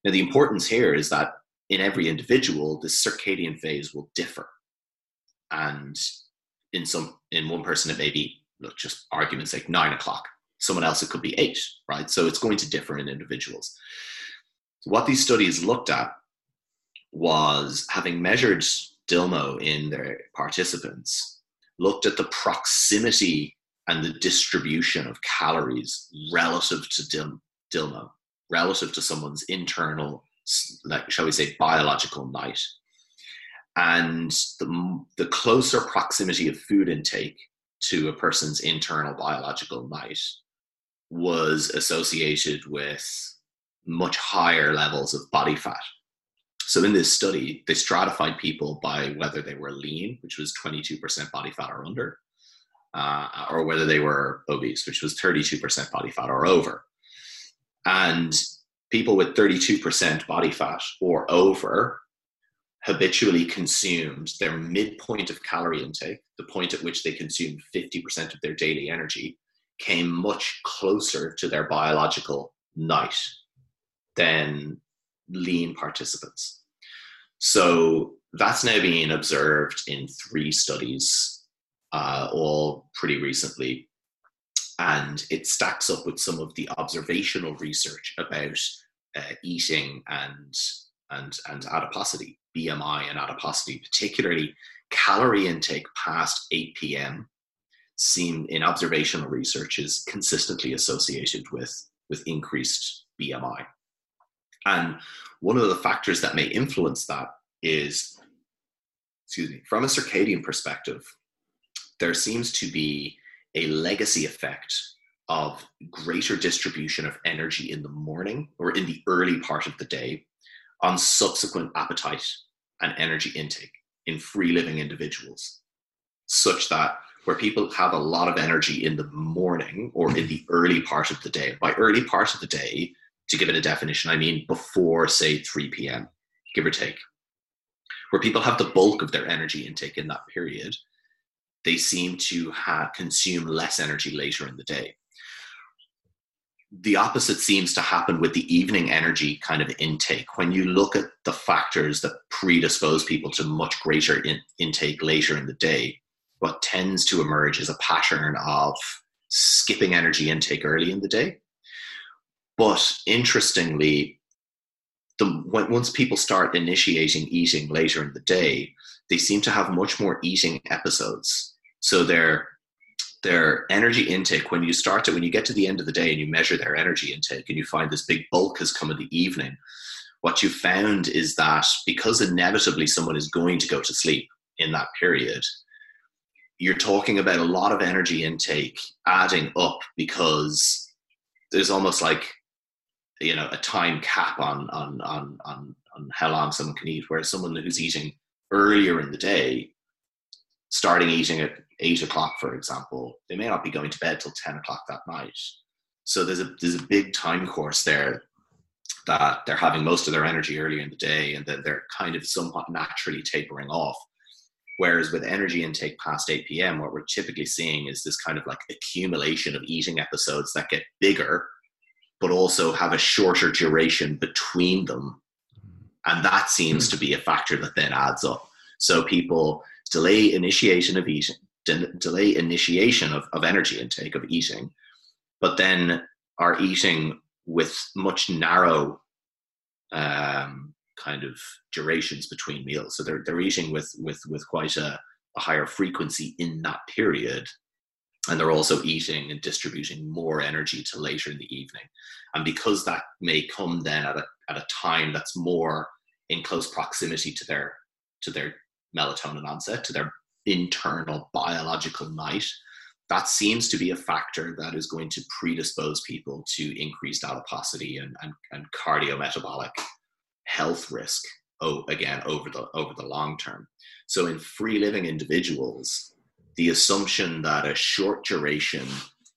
Now, the importance here is that in every individual, the circadian phase will differ. And in some in one person it may be look, just arguments like nine o'clock. Someone else it could be eight, right? So it's going to differ in individuals. What these studies looked at was having measured DILMO in their participants, looked at the proximity and the distribution of calories relative to DIL, DILMO, relative to someone's internal, like shall we say, biological night and the, the closer proximity of food intake to a person's internal biological night was associated with much higher levels of body fat. So in this study, they stratified people by whether they were lean, which was 22% body fat or under, uh, or whether they were obese, which was 32% body fat or over. And people with 32% body fat or over habitually consumed their midpoint of calorie intake, the point at which they consumed 50% of their daily energy, came much closer to their biological night than lean participants. So that's now being observed in three studies, uh, all pretty recently. And it stacks up with some of the observational research about uh, eating and, and, and adiposity, BMI and adiposity, particularly calorie intake past 8 p.m. Seen in observational research is consistently associated with, with increased BMI. And one of the factors that may influence that is, excuse me, from a circadian perspective, there seems to be a legacy effect of greater distribution of energy in the morning or in the early part of the day on subsequent appetite and energy intake in free living individuals, such that where people have a lot of energy in the morning or in the early part of the day, by early part of the day, to give it a definition, I mean before, say, 3 p.m., give or take, where people have the bulk of their energy intake in that period, they seem to consume less energy later in the day. The opposite seems to happen with the evening energy kind of intake. When you look at the factors that predispose people to much greater in, intake later in the day, what tends to emerge is a pattern of skipping energy intake early in the day but interestingly, the, when, once people start initiating eating later in the day, they seem to have much more eating episodes. So their their energy intake when you start to when you get to the end of the day and you measure their energy intake and you find this big bulk has come in the evening, what you found is that because inevitably someone is going to go to sleep in that period, you're talking about a lot of energy intake adding up because there's almost like you know a time cap on on on on on how long someone can eat. Whereas someone who's eating earlier in the day, starting eating at eight o'clock, for example, they may not be going to bed till ten o'clock that night. So there's a there's a big time course there that they're having most of their energy earlier in the day, and then they're kind of somewhat naturally tapering off. Whereas with energy intake past 8 p.m., what we're typically seeing is this kind of like accumulation of eating episodes that get bigger but also have a shorter duration between them. And that seems hmm. to be a factor that then adds up. So people delay initiation of eating, de- delay initiation of, of energy intake of eating, but then are eating with much narrow um, kind of durations between meals. So they're, they're eating with, with, with quite a, a higher frequency in that period and they're also eating and distributing more energy to later in the evening. And because that may come then at a, at a time that's more in close proximity to their to their melatonin onset, to their internal biological night, that seems to be a factor that is going to predispose people to increased adiposity and, and, and cardiometabolic health risk oh, again over the over the long term. So in free living individuals, the assumption that a short duration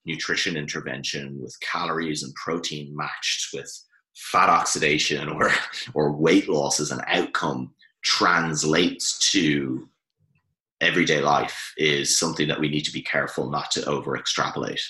nutrition intervention with calories and protein matched with fat oxidation or, or weight loss as an outcome translates to everyday life is something that we need to be careful not to over extrapolate.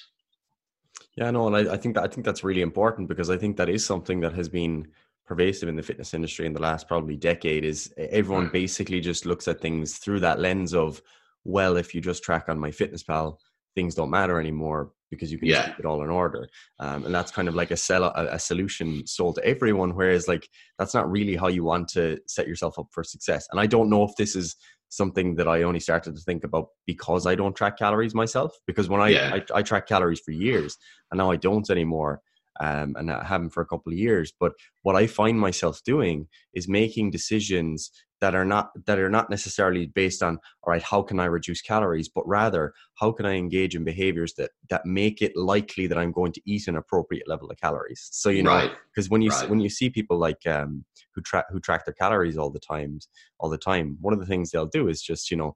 Yeah, no, and I, I, think that I think that's really important because I think that is something that has been pervasive in the fitness industry in the last probably decade. Is everyone mm. basically just looks at things through that lens of well, if you just track on MyFitnessPal things don't matter anymore because you can yeah. keep it all in order. Um, and that's kind of like a sell a, a, solution sold to everyone. Whereas like that's not really how you want to set yourself up for success. And I don't know if this is something that I only started to think about because I don't track calories myself. Because when I, yeah. I, I track calories for years and now I don't anymore. Um, and I haven't for a couple of years. But what I find myself doing is making decisions that are not that are not necessarily based on all right how can i reduce calories but rather how can i engage in behaviors that that make it likely that i'm going to eat an appropriate level of calories so you know because right. when you right. when you see people like um who track who track their calories all the times all the time one of the things they'll do is just you know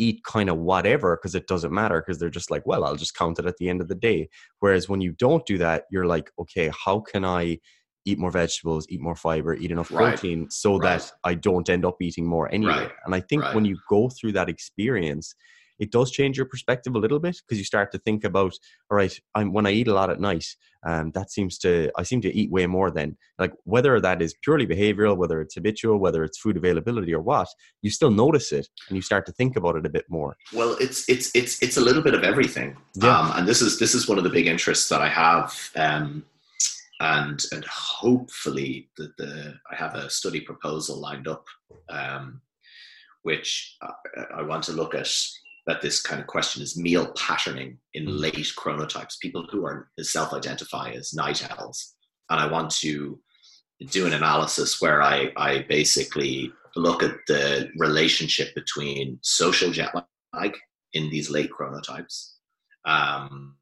eat kind of whatever because it doesn't matter because they're just like well i'll just count it at the end of the day whereas when you don't do that you're like okay how can i eat more vegetables, eat more fiber, eat enough protein right. so right. that I don't end up eating more anyway. Right. And I think when you go through that experience, it does change your perspective a little bit because you start to think about, all right, I'm when I eat a lot at night, um, that seems to I seem to eat way more then. Like whether that is purely behavioral, whether it's habitual, whether it's food availability or what, you still notice it and you start to think about it a bit more. Well, it's it's it's it's a little bit of everything. Yeah. Um, and this is this is one of the big interests that I have. Um, and and hopefully the, the I have a study proposal lined up, um, which I, I, want to look at. That this kind of question is meal patterning in mm. late chronotypes, people who are self-identify as night owls, and I want to do an analysis where I I basically look at the relationship between social jet lag in these late chronotypes. Um,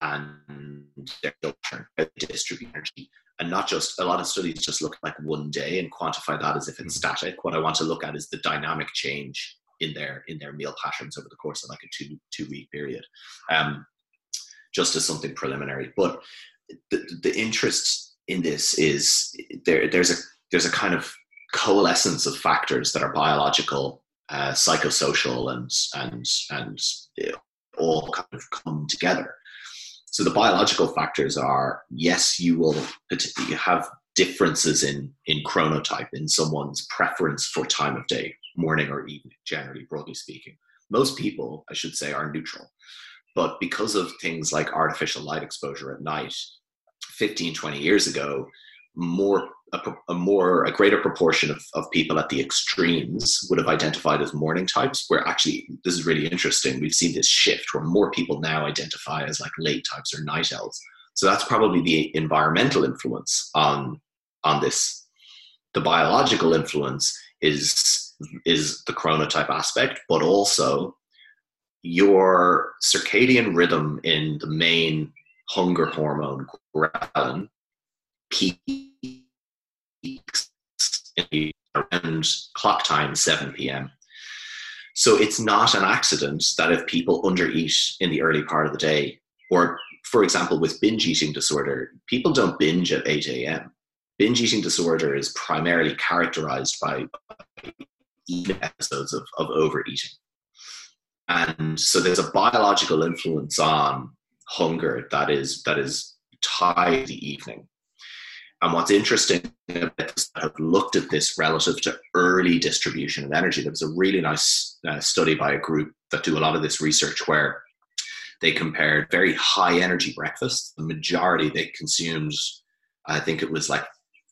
and their distribute energy. And not just a lot of studies just look like one day and quantify that as if it's mm-hmm. static. What I want to look at is the dynamic change in their in their meal patterns over the course of like a two two week period. Um, just as something preliminary. But the, the interest in this is there there's a there's a kind of coalescence of factors that are biological, uh, psychosocial, and and and all kind of come together so the biological factors are yes, you will you have differences in in chronotype in someone's preference for time of day, morning or evening, generally broadly speaking. Most people, I should say, are neutral. But because of things like artificial light exposure at night, 15, 20 years ago, more a, a, more a greater proportion of, of people at the extremes would have identified as morning types where actually this is really interesting we've seen this shift where more people now identify as like late types or night owls so that's probably the environmental influence on on this. The biological influence is is the chronotype aspect but also your circadian rhythm in the main hunger hormone ghrelin around clock time 7 p.m. So it's not an accident that if people undereat in the early part of the day, or for example, with binge eating disorder, people don't binge at 8 a.m. Binge eating disorder is primarily characterized by episodes of, of overeating. And so there's a biological influence on hunger that is that is tied to the evening. And what's interesting have looked at this relative to early distribution of energy. There was a really nice uh, study by a group that do a lot of this research where they compared very high energy breakfast. The majority they consumed, I think it was like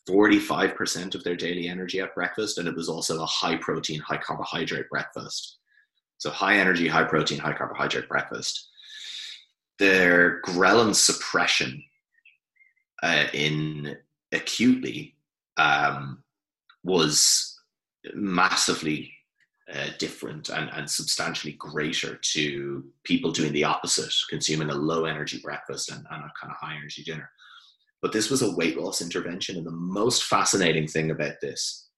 45% of their daily energy at breakfast, and it was also a high protein, high carbohydrate breakfast. So high energy, high protein, high carbohydrate breakfast. Their ghrelin suppression uh, in acutely um, was massively uh, different and, and substantially greater to people doing the opposite, consuming a low energy breakfast and, and a kind of high energy dinner. But this was a weight loss intervention. And the most fascinating thing about this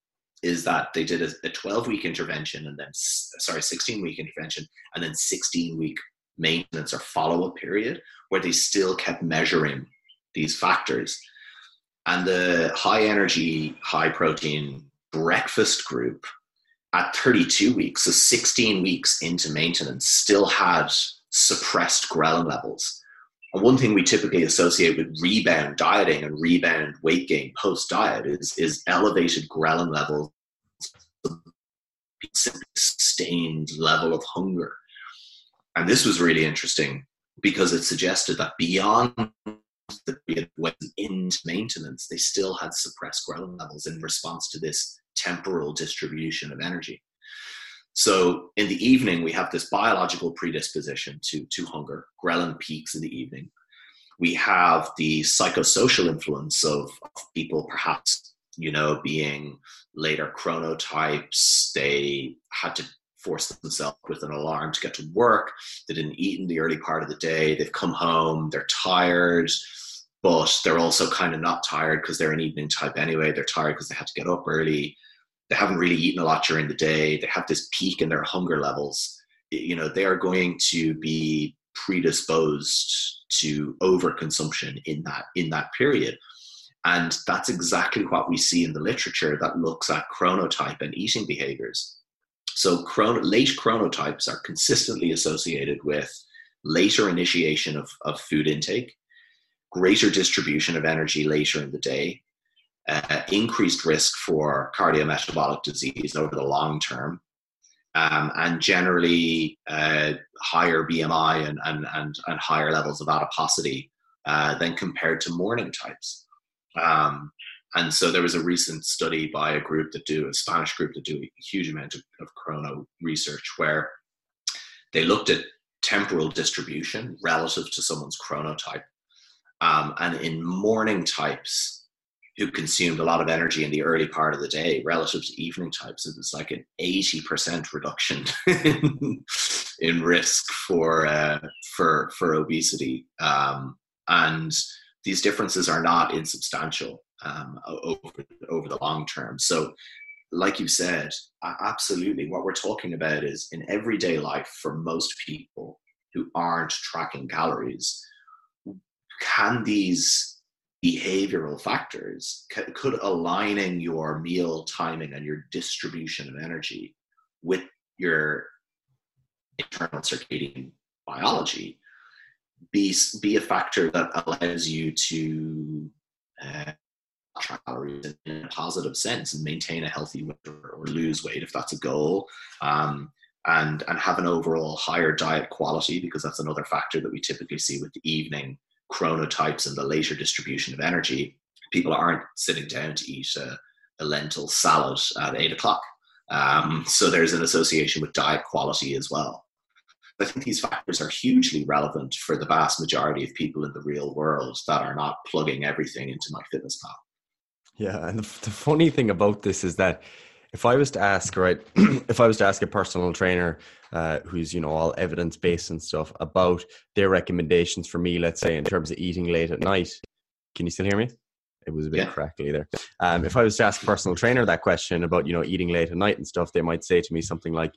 is that they did a, a 12 week intervention and then, sorry, 16 week intervention and then 16 week maintenance or follow up period where they still kept measuring these factors and the high energy, high protein breakfast group at 32 weeks, so 16 weeks into maintenance, still had suppressed ghrelin levels. And one thing we typically associate with rebound dieting and rebound weight gain post diet is, is elevated ghrelin levels, sustained level of hunger. And this was really interesting because it suggested that beyond that went into maintenance, they still had suppressed ghrelin levels in response to this temporal distribution of energy. So in the evening, we have this biological predisposition to, to hunger. Ghrelin peaks in the evening. We have the psychosocial influence of, of people perhaps you know, being later chronotypes. They had to force themselves with an alarm to get to work. They didn't eat in the early part of the day. They've come home, they're tired, but they're also kind of not tired because they're an evening type anyway. They're tired because they had to get up early. They haven't really eaten a lot during the day. They have this peak in their hunger levels. You know, they are going to be predisposed to overconsumption in that in that period. And that's exactly what we see in the literature that looks at chronotype and eating behaviors. So chrono, late chronotypes are consistently associated with later initiation of, of food intake, greater distribution of energy later in the day, uh, increased risk for cardiometabolic disease over the long term, um, and generally uh, higher BMI and, and, and, and, higher levels of adiposity uh, than compared to morning types. Um, and so there was a recent study by a group that do a Spanish group that do a huge amount of, of chrono research where they looked at temporal distribution relative to someone's chronotype. Um, and in morning types, who consumed a lot of energy in the early part of the day relative to evening types. It was like an 80% reduction in, risk for, uh, for, for obesity. Um, and these differences are not insubstantial um, over, over the long term. So, like you said, absolutely, what we're talking about is in everyday life for most people who aren't tracking calories, can these behavioral factors could aligning your meal timing and your distribution of energy with your internal circadian biology be be a factor that allows you to uh, in a positive sense and maintain a healthy weight or, or lose weight if that's a goal um, and and have an overall higher diet quality because that's another factor that we typically see with the evening chronotypes and the later distribution of energy, people aren't sitting down to eat a, a lentil salad at eight o'clock. Um, so there's an association with diet quality as well. I think these factors are hugely relevant for the vast majority of people in the real world that are not plugging everything into MyFitnessPal. Yeah, and the, the funny thing about this is that if I was to ask, right, if I was to ask a personal trainer uh, who's you know all evidence based and stuff about their recommendations for me, let's say in terms of eating late at night, can you still hear me? It was a bit yeah. crackly there. Um, if I was to ask a personal trainer that question about you know eating late at night and stuff, they might say to me something like,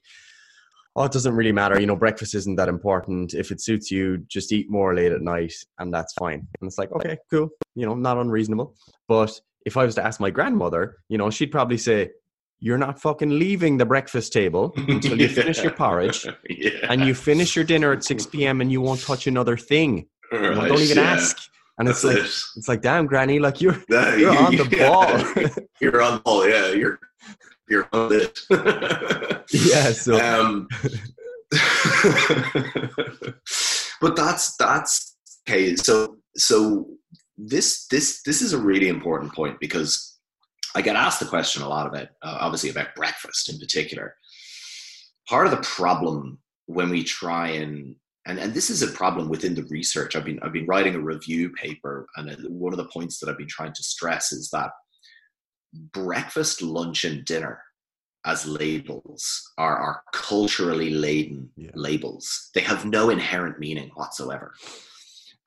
"Oh, it doesn't really matter. You know, breakfast isn't that important. If it suits you, just eat more late at night, and that's fine." And it's like, okay, cool. You know, not unreasonable. But if I was to ask my grandmother, you know, she'd probably say, you're not fucking leaving the breakfast table until you finish your porridge yeah. and you finish your dinner at 6 p.m. and you won't touch another thing. Right, don't even yeah. ask. And it's like it. it's like, damn, Granny, like you're you're on the ball. you're on the ball, yeah. You're you're on it. yeah. So, um, but that's that's okay. So so this this this is a really important point because I get asked the question a lot about, uh, obviously, about breakfast in particular. Part of the problem when we try and and, and this is a problem within the research. I've been I've been writing a review paper, and one of the points that I've been trying to stress is that breakfast, lunch, and dinner as labels are, are culturally laden yeah. labels. They have no inherent meaning whatsoever.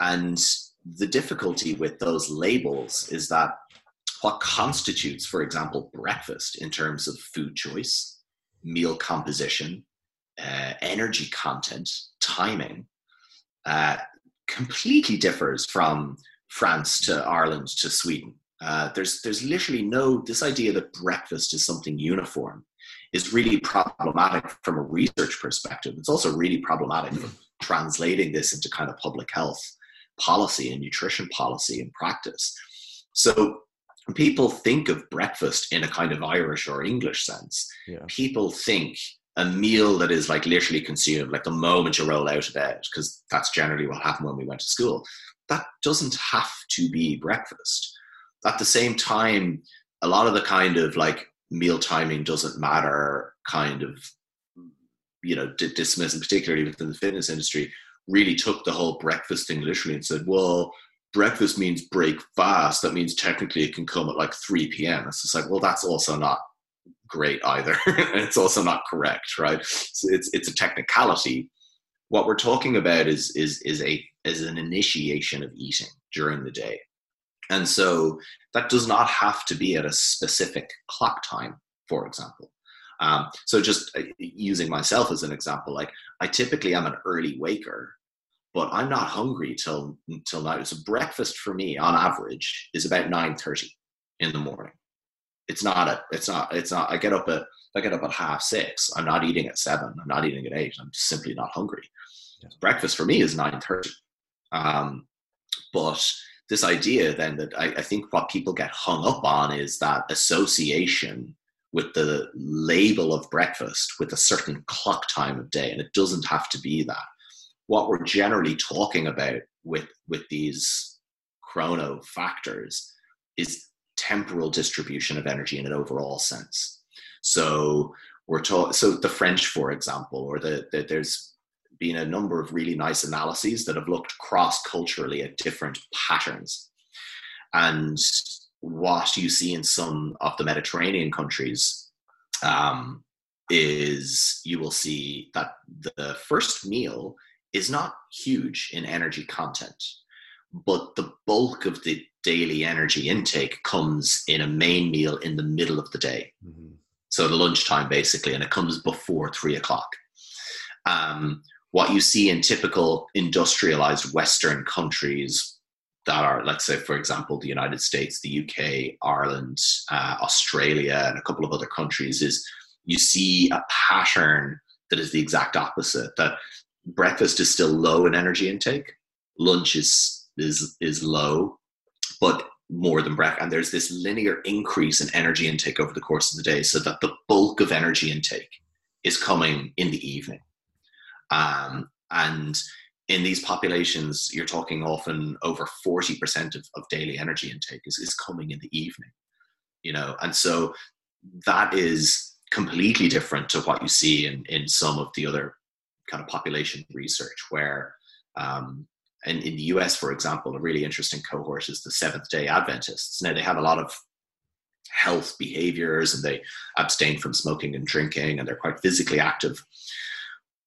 And the difficulty with those labels is that what constitutes, for example, breakfast in terms of food choice, meal composition, uh, energy content, timing, uh, completely differs from France to Ireland to Sweden. Uh, there's there's literally no this idea that breakfast is something uniform is really problematic from a research perspective. It's also really problematic translating this into kind of public health policy and nutrition policy and practice. So people think of breakfast in a kind of Irish or English sense. Yeah. People think a meal that is like literally consumed like the moment you roll out of bed, because that's generally what happened when we went to school. That doesn't have to be breakfast. At the same time, a lot of the kind of like meal timing doesn't matter kind of you know d- dismiss, particularly within the fitness industry, really took the whole breakfast thing literally and said, well, breakfast means break fast. That means technically it can come at like 3 p.m. It's just like, well, that's also not great either. it's also not correct, right? So it's it's a technicality. What we're talking about is is is a is an initiation of eating during the day. And so that does not have to be at a specific clock time, for example. Um, so just uh, using myself as an example, like I typically am an early waker, but I'm not hungry till till night. So breakfast for me, on average, is about nine thirty in the morning. It's not a. It's not. It's not. I get up at. I get up at half six. I'm not eating at seven. I'm not eating at eight. I'm simply not hungry. Yes. Breakfast for me is nine thirty. Um, but this idea then that I, I think what people get hung up on is that association with the label of breakfast with a certain clock time of day, and it doesn't have to be that what we're generally talking about with with these chrono factors is temporal distribution of energy in an overall sense. So we're taught. So the French, for example, or the, the there's been a number of really nice analyses that have looked cross culturally at different patterns, and what you see in some of the Mediterranean countries um, is you will see that the first meal is not huge in energy content, but the bulk of the daily energy intake comes in a main meal in the middle of the day. Mm-hmm. So the lunchtime basically, and it comes before three o'clock. Um, what you see in typical industrialized Western countries that are, let's say, for example, the United States, the UK, Ireland, uh, Australia, and a couple of other countries, is you see a pattern that is the exact opposite. That breakfast is still low in energy intake, lunch is is is low, but more than breakfast. And there's this linear increase in energy intake over the course of the day, so that the bulk of energy intake is coming in the evening. Um, and in these populations, you're talking often over 40% of, of daily energy intake is, is coming in the evening. You know, and so that is completely different to what you see in, in some of the other kind of population research where um, in, in the US, for example, a really interesting cohort is the Seventh day Adventists. Now, they have a lot of health behaviors and they abstain from smoking and drinking and they're quite physically active.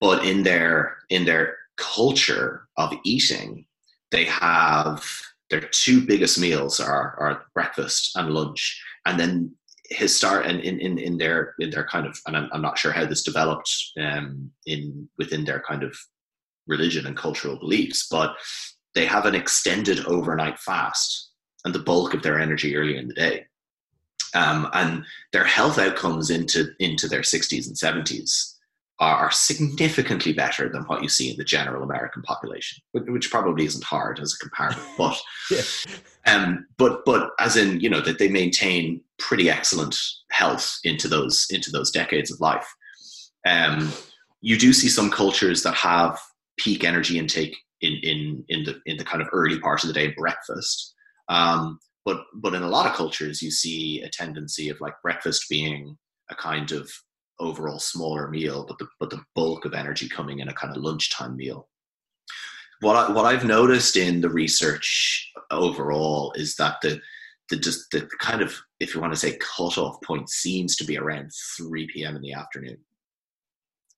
But in their, in their culture of eating, they have their two biggest meals are, are breakfast and lunch. And then his start and in, in, in their in their kind of and I'm, I'm not sure how this developed um, in within their kind of religion and cultural beliefs, but they have an extended overnight fast and the bulk of their energy early in the day. Um, and their health outcomes into into their 60s and 70s are significantly better than what you see in the general American population, which probably isn't hard as a comparison. But, yeah. um, but but as in you know that they maintain pretty excellent health into those into those decades of life. Um, you do see some cultures that have peak energy intake in in in the in the kind of early part of the day, breakfast. Um, but but in a lot of cultures, you see a tendency of like breakfast being a kind of overall smaller meal, but the but the bulk of energy coming in a kind of lunchtime meal. What I, what I've noticed in the research overall is that the the just the kind of if you want to say cutoff point seems to be around 3 p.m. in the afternoon,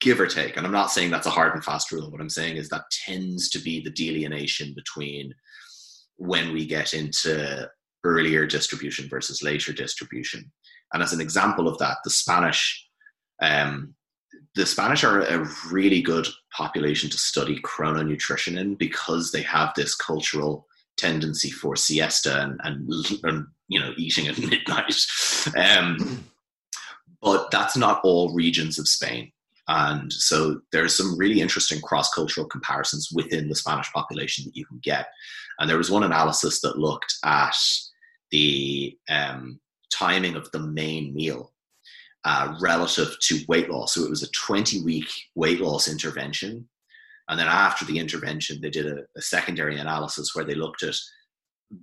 give or take. And I'm not saying that's a hard and fast rule. What I'm saying is that tends to be the delineation between when we get into earlier distribution versus later distribution. And as an example of that, the Spanish um, the Spanish are a really good population to study chrononutrition in because they have this cultural tendency for siesta and, and, and you know eating at midnight. Um, but that's not all regions of Spain. And so there's some really interesting cross-cultural comparisons within the Spanish population that you can get. And there was one analysis that looked at the um, timing of the main meal uh, relative to weight loss. So it was a 20 week weight loss intervention. And then after the intervention, they did a, a secondary analysis where they looked at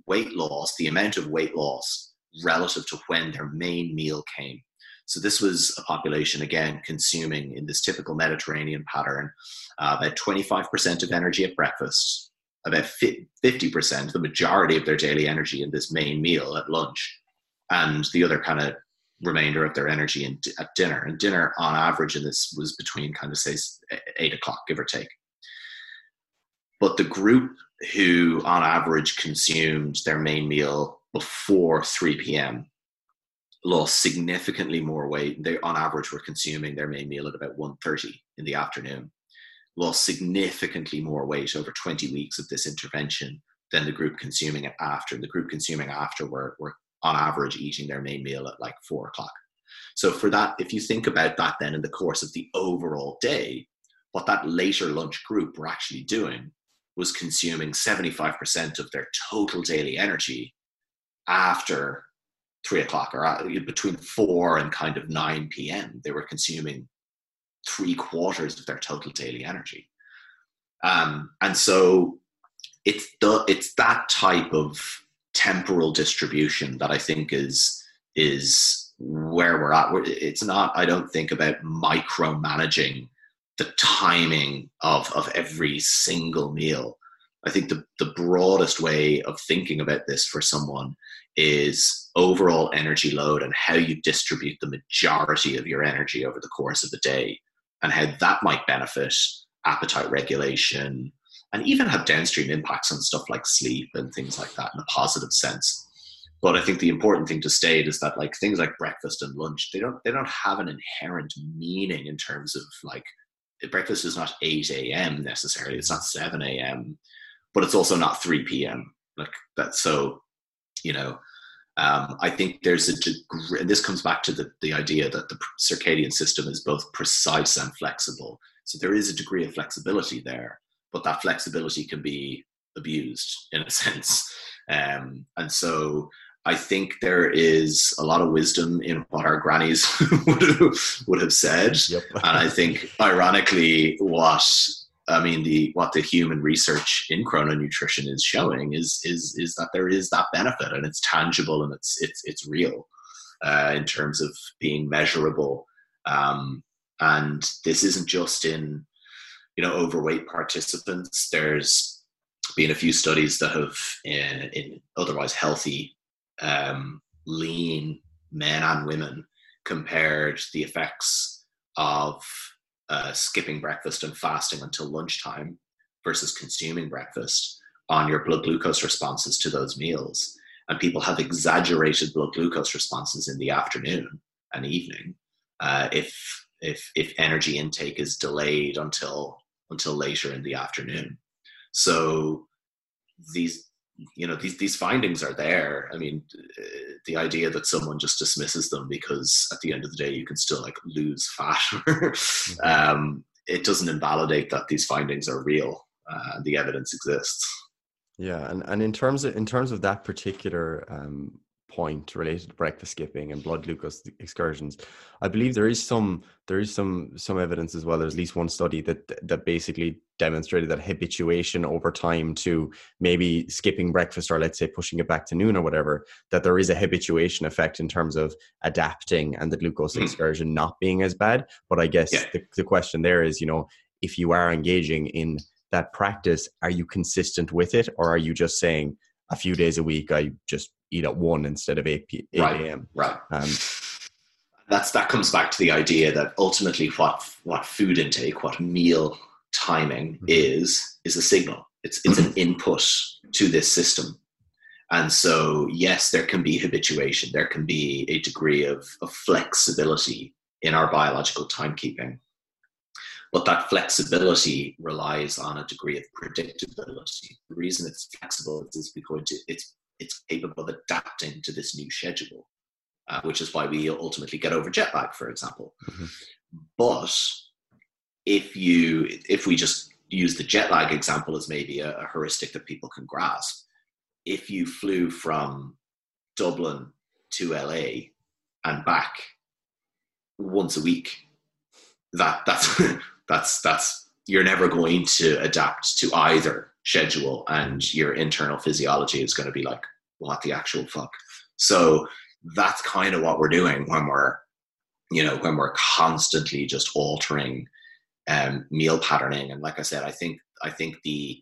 weight loss, the amount of weight loss relative to when their main meal came. So this was a population again consuming in this typical Mediterranean pattern uh, about 25% of energy at breakfast, about 50%, the majority of their daily energy in this main meal at lunch, and the other kind of remainder of their energy in, at dinner. And dinner, on average, in this was between kind of say eight o'clock, give or take. But the group who, on average, consumed their main meal before 3 p.m. lost significantly more weight. They, on average, were consuming their main meal at about 1.30 in the afternoon. Lost significantly more weight over 20 weeks of this intervention than the group consuming it after. The group consuming after were, were on average eating their main meal at like four o'clock. So for that, if you think about that then in the course of the overall day, what that later lunch group were actually doing was consuming 75% of their total daily energy after three o'clock or uh, between four and kind of 9 p.m. They were consuming three quarters of their total daily energy. Um, and so it's the it's that type of temporal distribution that I think is is where we're at. It's not. I don't think about micromanaging the timing of of every single meal. I think the the broadest way of thinking about this for someone is overall energy load and how you distribute the majority of your energy over the course of the day and how that might benefit appetite regulation, and even have downstream impacts on stuff like sleep and things like that in a positive sense. But I think the important thing to state is that like things like breakfast and lunch, they don't they don't have an inherent meaning in terms of like breakfast is not 8 a.m. necessarily, it's not 7 a.m., but it's also not 3 p.m. Like that. So, you know, um, I think there's a degree, and this comes back to the, the idea that the circadian system is both precise and flexible. So there is a degree of flexibility there but that flexibility can be abused in a sense. Um, and so I think there is a lot of wisdom in what our grannies would, have, would have said. Yep. and I think, ironically, what I mean, the what the human research in chrononutrition is showing is is is that there is that benefit, and it's tangible and it's it's it's real uh, in terms of being measurable. Um, and this isn't just in you know overweight participants there's been a few studies that have in, in otherwise healthy um, lean men and women compared the effects of uh, skipping breakfast and fasting until lunchtime versus consuming breakfast on your blood glucose responses to those meals. And people have exaggerated blood glucose responses in the afternoon and evening uh, if if if energy intake is delayed until until later in the afternoon. So these you know these these findings are there. I mean, the idea that someone just dismisses them because at the end of the day you can still like lose fat, mm-hmm. um, it doesn't invalidate that these findings are real. Uh, the evidence exists. Yeah, and, and in terms of in terms of that particular um, point related to breakfast skipping and blood glucose excursions i believe there is some there is some some evidence as well there's at least one study that that basically demonstrated that habituation over time to maybe skipping breakfast or let's say pushing it back to noon or whatever that there is a habituation effect in terms of adapting and the glucose mm. excursion not being as bad but i guess yeah. the, the question there is you know if you are engaging in that practice are you consistent with it or are you just saying a few days a week i just eat at one instead of 8 p- 8 right, a.m. Right. Um, That's that comes back to the idea that ultimately what what food intake, what meal timing mm-hmm. is, is a signal. It's it's an input to this system. And so, yes, there can be habituation. There can be a degree of, of flexibility in our biological timekeeping. But that flexibility relies on a degree of predictability. The reason it's flexible is because it's it's capable of adapting to this new schedule, uh, which is why we ultimately get over jet lag, for example. Mm-hmm. But if you if we just use the jet lag example as maybe a, a heuristic that people can grasp, if you flew from Dublin to LA and back once a week, that that's that's that's you're never going to adapt to either schedule and your internal physiology is going to be like what the actual fuck? So that's kind of what we're doing when we're you know when we're constantly just altering um, meal patterning. And like i said i think i think the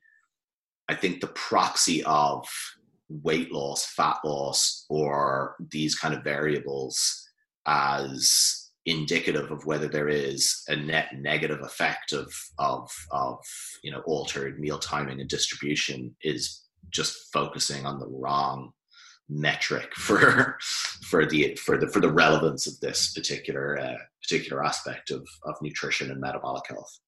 I think the proxy of weight loss, fat loss, or these kind of variables as indicative of whether there is a net negative effect of of of you know altered meal timing and distribution is just focusing on the wrong metric for for the for the for the relevance of this particular uh, particular aspect of of nutrition and metabolic health.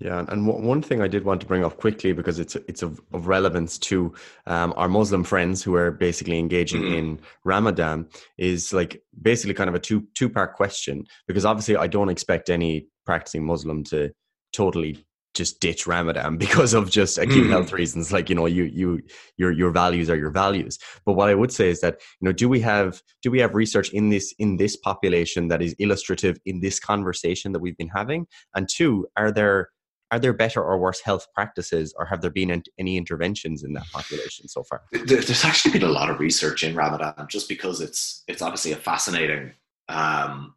Yeah, and one thing I did want to bring up quickly because it's it's of, of relevance to um, our Muslim friends who are basically engaging mm-hmm. in Ramadan is like basically kind of a two two part question because obviously I don't expect any practicing Muslim to totally just ditch Ramadan because of just acute mm. health reasons. Like you know, you you your your values are your values. But what I would say is that you know, do we have do we have research in this in this population that is illustrative in this conversation that we've been having? And two, are there are there better or worse health practices, or have there been any interventions in that population so far? There's actually been a lot of research in Ramadan, just because it's it's obviously a fascinating um,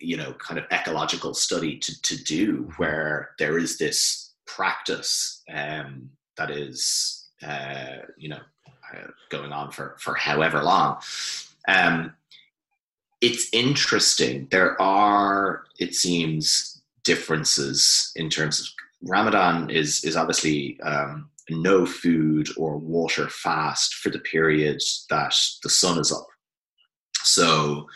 you know kind of ecological study to, to do where there is this practice um, that is uh, you know uh, going on for for however long. Um, it's interesting. There are it seems differences in terms of ramadan is is obviously um, no food or water fast for the period that the sun is up. So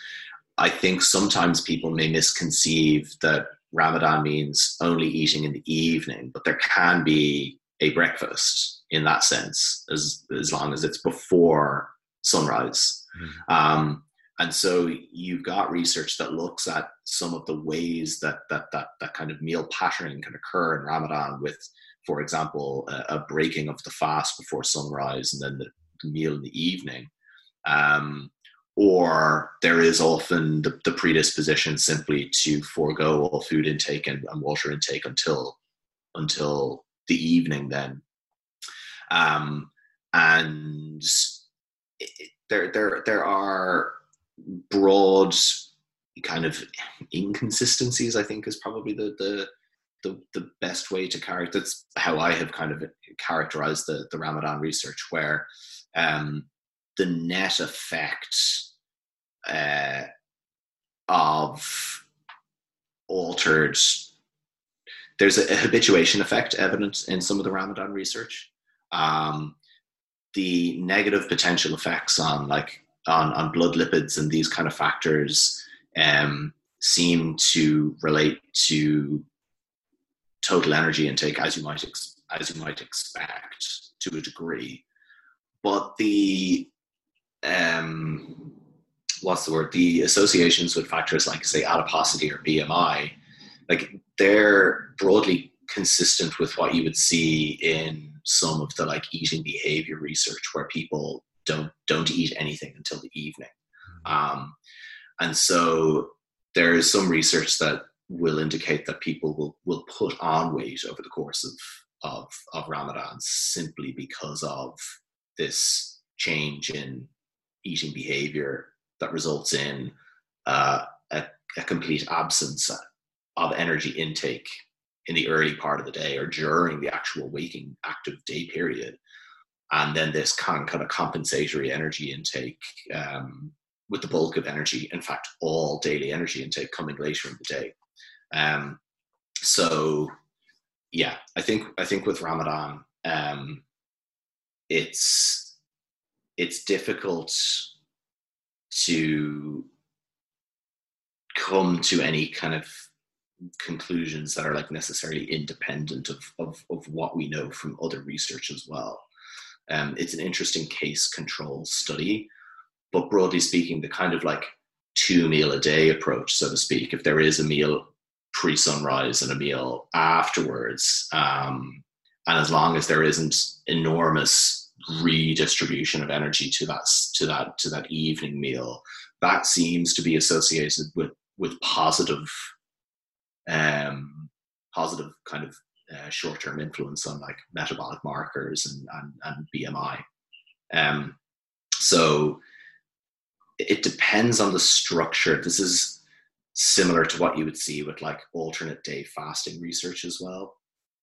I think sometimes people may misconceive that Ramadan means only eating in the evening, but there can be a breakfast in that sense, as as long as it's before sunrise. Mm-hmm. Um, and so you've got research that looks at some of the ways that that that that kind of meal patterning can occur in Ramadan, with, for example, a, a breaking of the fast before sunrise and then the, the meal in the evening. Um, or there is often the, the, predisposition simply to forego all food intake and, and water intake until until the evening then. Um, and it, there there there are broad kind of inconsistencies i think is probably the the the, the best way to characterize that's how i have kind of characterized the the ramadan research where um, the net effects uh, of altered there's a, a, habituation effect evident in some of the ramadan research. Um, the negative potential effects on like on, on blood lipids and these kind of factors um, seem to relate to total energy intake as you might ex- as you might expect to a degree. But the um, what's the word? The associations with factors like say adiposity or BMI, like they're broadly consistent with what you would see in some of the like eating behavior research where people don't don't eat anything until the evening. Mm-hmm. Um, and so there is some research that will indicate that people will will put on weight over the course of of, of Ramadan simply because of this change in eating behavior that results in uh, a, a complete absence of energy intake in the early part of the day or during the actual waking active day period. And then this kind of compensatory energy intake um, with the bulk of energy in fact all daily energy intake coming later in the day. Um, so yeah i think i think with ramadan um, it's it's difficult to come to any kind of conclusions that are like necessarily independent of, of, of what we know from other research as well. Um, it's an interesting case control study, but broadly speaking, the kind of like two meal a day approach, so to speak, if there is a meal pre sunrise and a meal afterwards, um, and as long as there isn't enormous redistribution of energy to that to that to that evening meal. That seems to be associated with with positive um positive kind of uh, short-term influence on like metabolic markers and and, and bmi um so it depends on the structure. This is similar to what you would see with like alternate day fasting research as well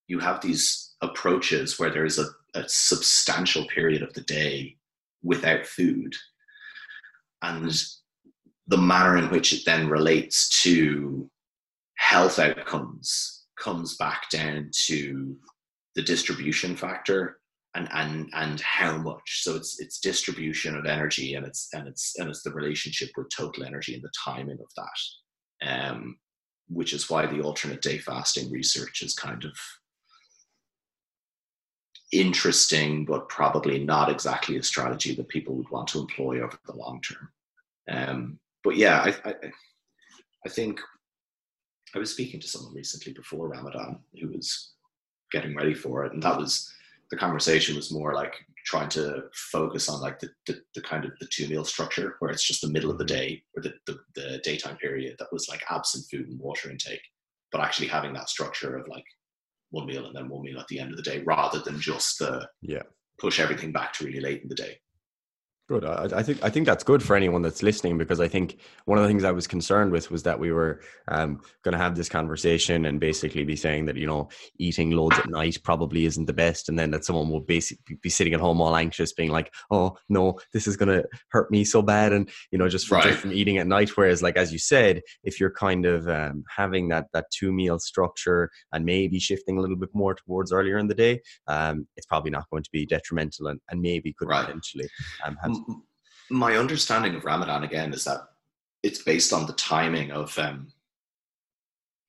you have these approaches where there is a, a substantial period of the day without food. And the manner in which it then relates to health outcomes comes back down to the distribution factor and and and how much. So it's it's distribution of energy and it's and it's and it's the relationship with total energy and the timing of that um which is why the alternate day fasting research is kind of interesting but probably not exactly a strategy that people would want to employ over the long term. Um but yeah I, I i think i was speaking to someone recently before ramadan who was getting ready for it and that was the conversation was more like trying to focus on like the, the, the, kind of the two meal structure where it's just the middle of the day or the, the, the daytime period that was like absent food and water intake but actually having that structure of like one meal and then one meal at the end of the day rather than just the yeah. push everything back to really late in the day Good. I, I, think I think that's good for anyone that's listening because I think one of the things I was concerned with was that we were um, going to have this conversation and basically be saying that you know eating loads at night probably isn't the best, and then that someone will basically be sitting at home all anxious, being like, "Oh no, this is going to hurt me so bad," and you know just from, right. just from eating at night. Whereas, like as you said, if you're kind of um, having that that two meal structure and maybe shifting a little bit more towards earlier in the day, um, it's probably not going to be detrimental and, and maybe could right. potentially um, have my understanding of Ramadan again is that it's based on the timing of um,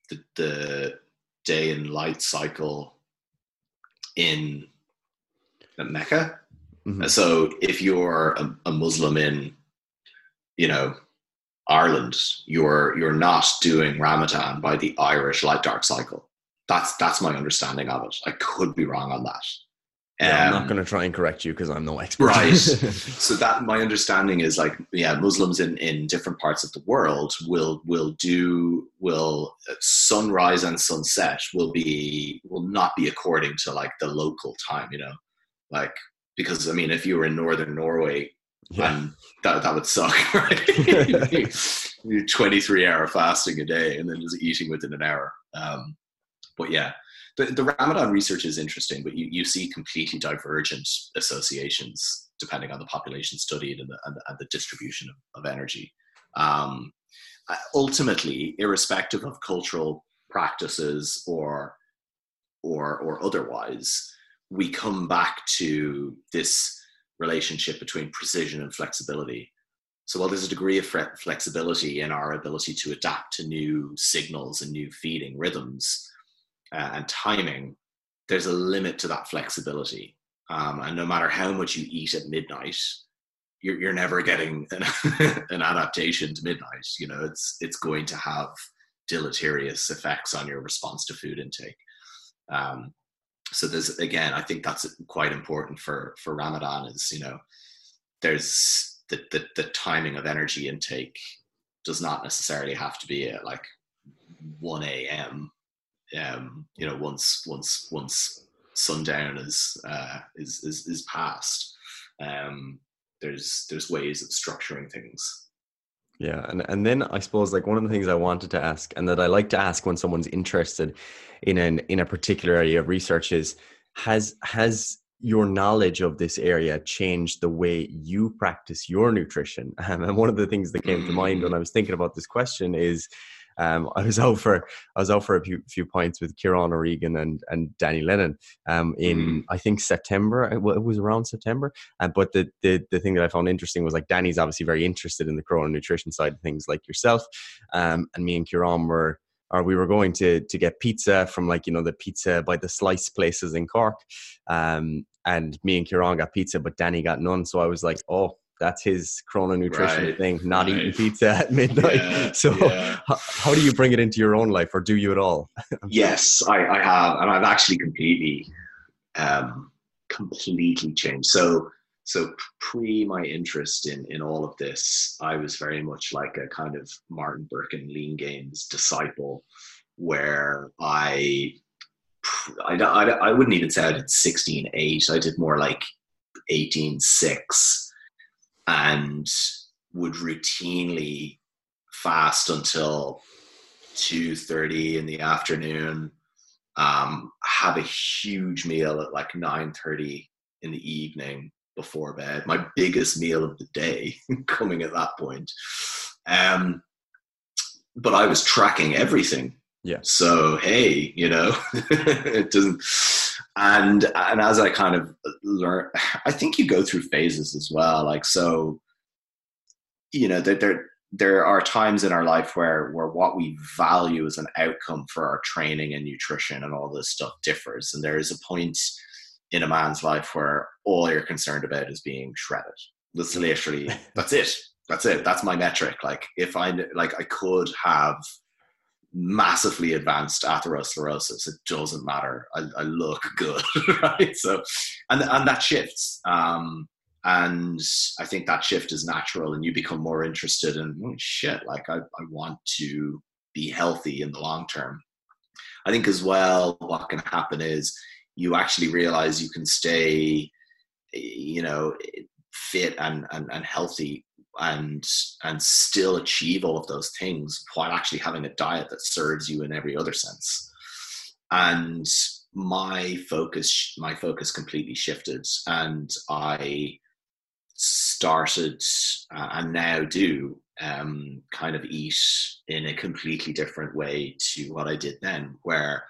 the, the day and light cycle in Mecca. Mm-hmm. So if you're a, a, Muslim in, you know, Ireland, you're you're not doing Ramadan by the Irish light dark cycle. That's that's my understanding of it. I could be wrong on that. Yeah, I'm not um, going to try and correct you because I'm no expert. Right. so that my understanding is like, yeah, Muslims in, in different parts of the world will will do will uh, sunrise and sunset will be will not be according to like the local time, you know, like because I mean, if you were in northern Norway, yeah. and that that would suck, right? 23 hour fasting a day and then just eating within an hour. Um, but yeah, the, the Ramadan research is interesting, but you, you see completely divergent associations depending on the population studied and the, and the, and the distribution of, of energy. Um, uh, ultimately, irrespective of cultural practices or or or otherwise, we come back to this relationship between precision and flexibility. So while there's a degree of flexibility in our ability to adapt to new signals and new feeding rhythms, uh, and timing, there's a limit to that flexibility. Um, and no matter how much you eat at midnight, you're, you're never getting an, an adaptation to midnight. You know, it's it's going to have deleterious effects on your response to food intake. Um, so there's again, I think that's quite important for for Ramadan. Is you know, there's the the, the timing of energy intake does not necessarily have to be at like 1 a.m um, you know, once once once sundown is uh, is, is is past, um, there's there's ways of structuring things. Yeah, and and then I suppose like one of the things I wanted to ask, and that I like to ask when someone's interested in an in a particular area of research is has has your knowledge of this area changed the way you practice your nutrition? and one of the things that came to mind when I was thinking about this question is um, I was out for I was out for a few, few points with Kieran O'Regan and and Danny Lennon um, in mm. I think September. It was around September. Uh, but the, the the thing that I found interesting was like Danny's obviously very interested in the chrono nutrition side of things, like yourself. Um, and me and Kieran were or we were going to to get pizza from like you know the pizza by the slice places in Cork. Um, and me and Kieran got pizza, but Danny got none. So I was like, oh, that's his chrono nutrition right, thing, not right. eating pizza at midnight. Yeah, so, yeah. How, how, do you bring it into your own life, or do you at all? yes, I, I, have, and I've actually completely, um, completely changed. So, so pre my interest in in all of this, I was very much like a kind of Martin Berkhan Lean Gains disciple, where I I, I, I wouldn't even say I did 16 8. I did more like 18 6 and would routinely fast until 2.30 in the afternoon um, have a huge meal at like 9.30 in the evening before bed. My biggest meal of the day coming at that point. Um, but i was tracking everything. Yeah. So hey you know it doesn't and and as i kind of learn i think you go through phases as well. Like so you know there there there are times in our life where where what we value as an outcome for our training and nutrition and all this stuff differs. And there is a point in a man's life where all you're concerned about is being shredded. That's literally that's it. That's it. That's my metric. Like if i like i could have massively advanced atherosclerosis it doesn't matter i, I look good right so and and that shifts um and I think that shift is natural, and you become more interested in oh, shit. Like I, I want to be healthy in the long term. I think as well, what can happen is you actually realize you can stay, you know, fit and and, and healthy and and still achieve all of those things while actually having a diet that serves you in every other sense. And my focus my focus completely shifted and i started uh, and now do um, kind of eat in a completely different way to what I did then, where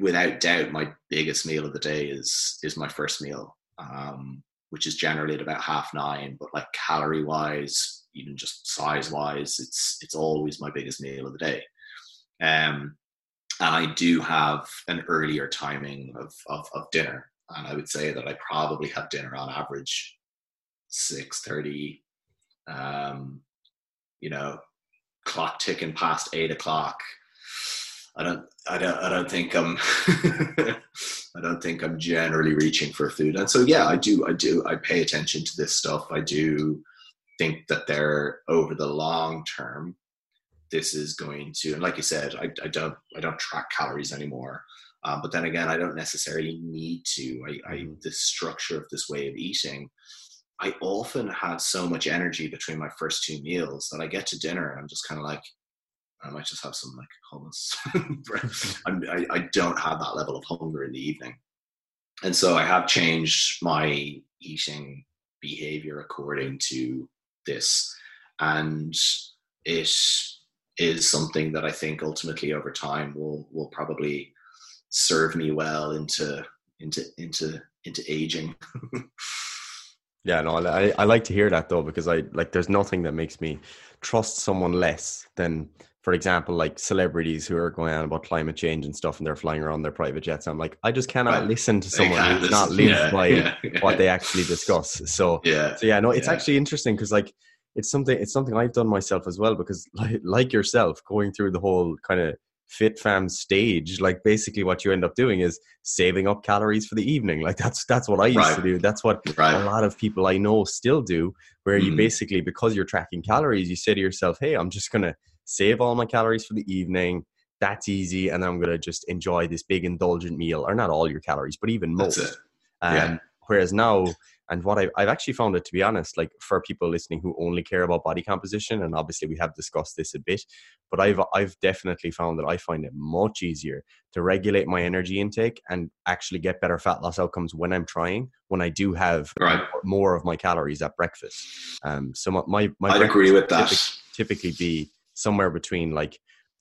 without doubt my biggest meal of the day is is my first meal, um, which is generally at about half nine. But like calorie wise, even just size wise, it's it's always my biggest meal of the day. Um, and I do have an earlier timing of, of, of dinner, and I would say that I probably have dinner on average six thirty. Um, you know, clock ticking past eight o'clock. I don't, I don't, I don't think I'm, I don't think I'm generally reaching for food. And so, yeah, I do, I do, I pay attention to this stuff. I do think that they're over the long term. This is going to, and like you said, I, I don't, I don't track calories anymore. Um, but then again, I don't necessarily need to. I, I, mm-hmm. the structure of this way of eating I often have so much energy between my first two meals that I get to dinner and I'm just kind of like, I might just have some like hummus. I, I don't have that level of hunger in the evening. And so I have changed my eating behavior according to this. And it is something that I think ultimately over time will will probably serve me well into into into into aging. Yeah, no, I, I like to hear that though because I like there's nothing that makes me trust someone less than, for example, like celebrities who are going on about climate change and stuff and they're flying around their private jets. I'm like, I just cannot right. listen to someone who's not lived yeah, by yeah, yeah. what they actually discuss. So yeah, so yeah, no, it's actually interesting because like it's something it's something I've done myself as well because like like yourself going through the whole kind of fit fam stage like basically what you end up doing is saving up calories for the evening like that's that's what i used right. to do that's what right. a lot of people i know still do where mm. you basically because you're tracking calories you say to yourself hey i'm just gonna save all my calories for the evening that's easy and then i'm gonna just enjoy this big indulgent meal or not all your calories but even most um, yeah. whereas now and what I've, I've actually found it, to be honest, like for people listening who only care about body composition, and obviously we have discussed this a bit, but I've, I've definitely found that I find it much easier to regulate my energy intake and actually get better fat loss outcomes when I'm trying, when I do have right. more of my calories at breakfast. Um, so my, my, my I'd agree with that. Typically, typically be somewhere between like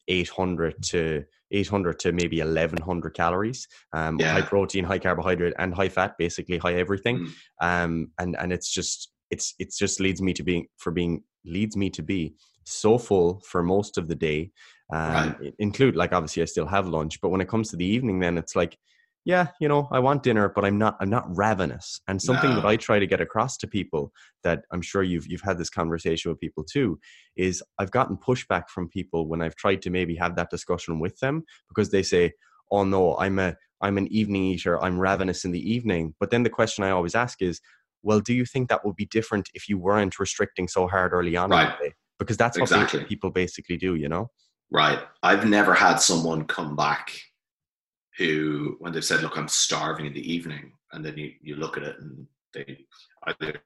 800 to 800 to maybe 1100 calories um, yeah. high protein high carbohydrate and high fat basically high everything mm. um, and and it's just it's it just leads me to being for being leads me to be so full for most of the day um, right. include like obviously i still have lunch but when it comes to the evening then it's like yeah, you know, I want dinner, but I'm not I'm not ravenous. And something no. that I try to get across to people that I'm sure you've you've had this conversation with people too is I've gotten pushback from people when I've tried to maybe have that discussion with them because they say, "Oh no, I'm a I'm an evening eater. I'm ravenous in the evening." But then the question I always ask is, "Well, do you think that would be different if you weren't restricting so hard early on right. Because that's exactly. what people basically do, you know? Right. I've never had someone come back who, when they've said, "Look, I'm starving in the evening," and then you, you look at it and they either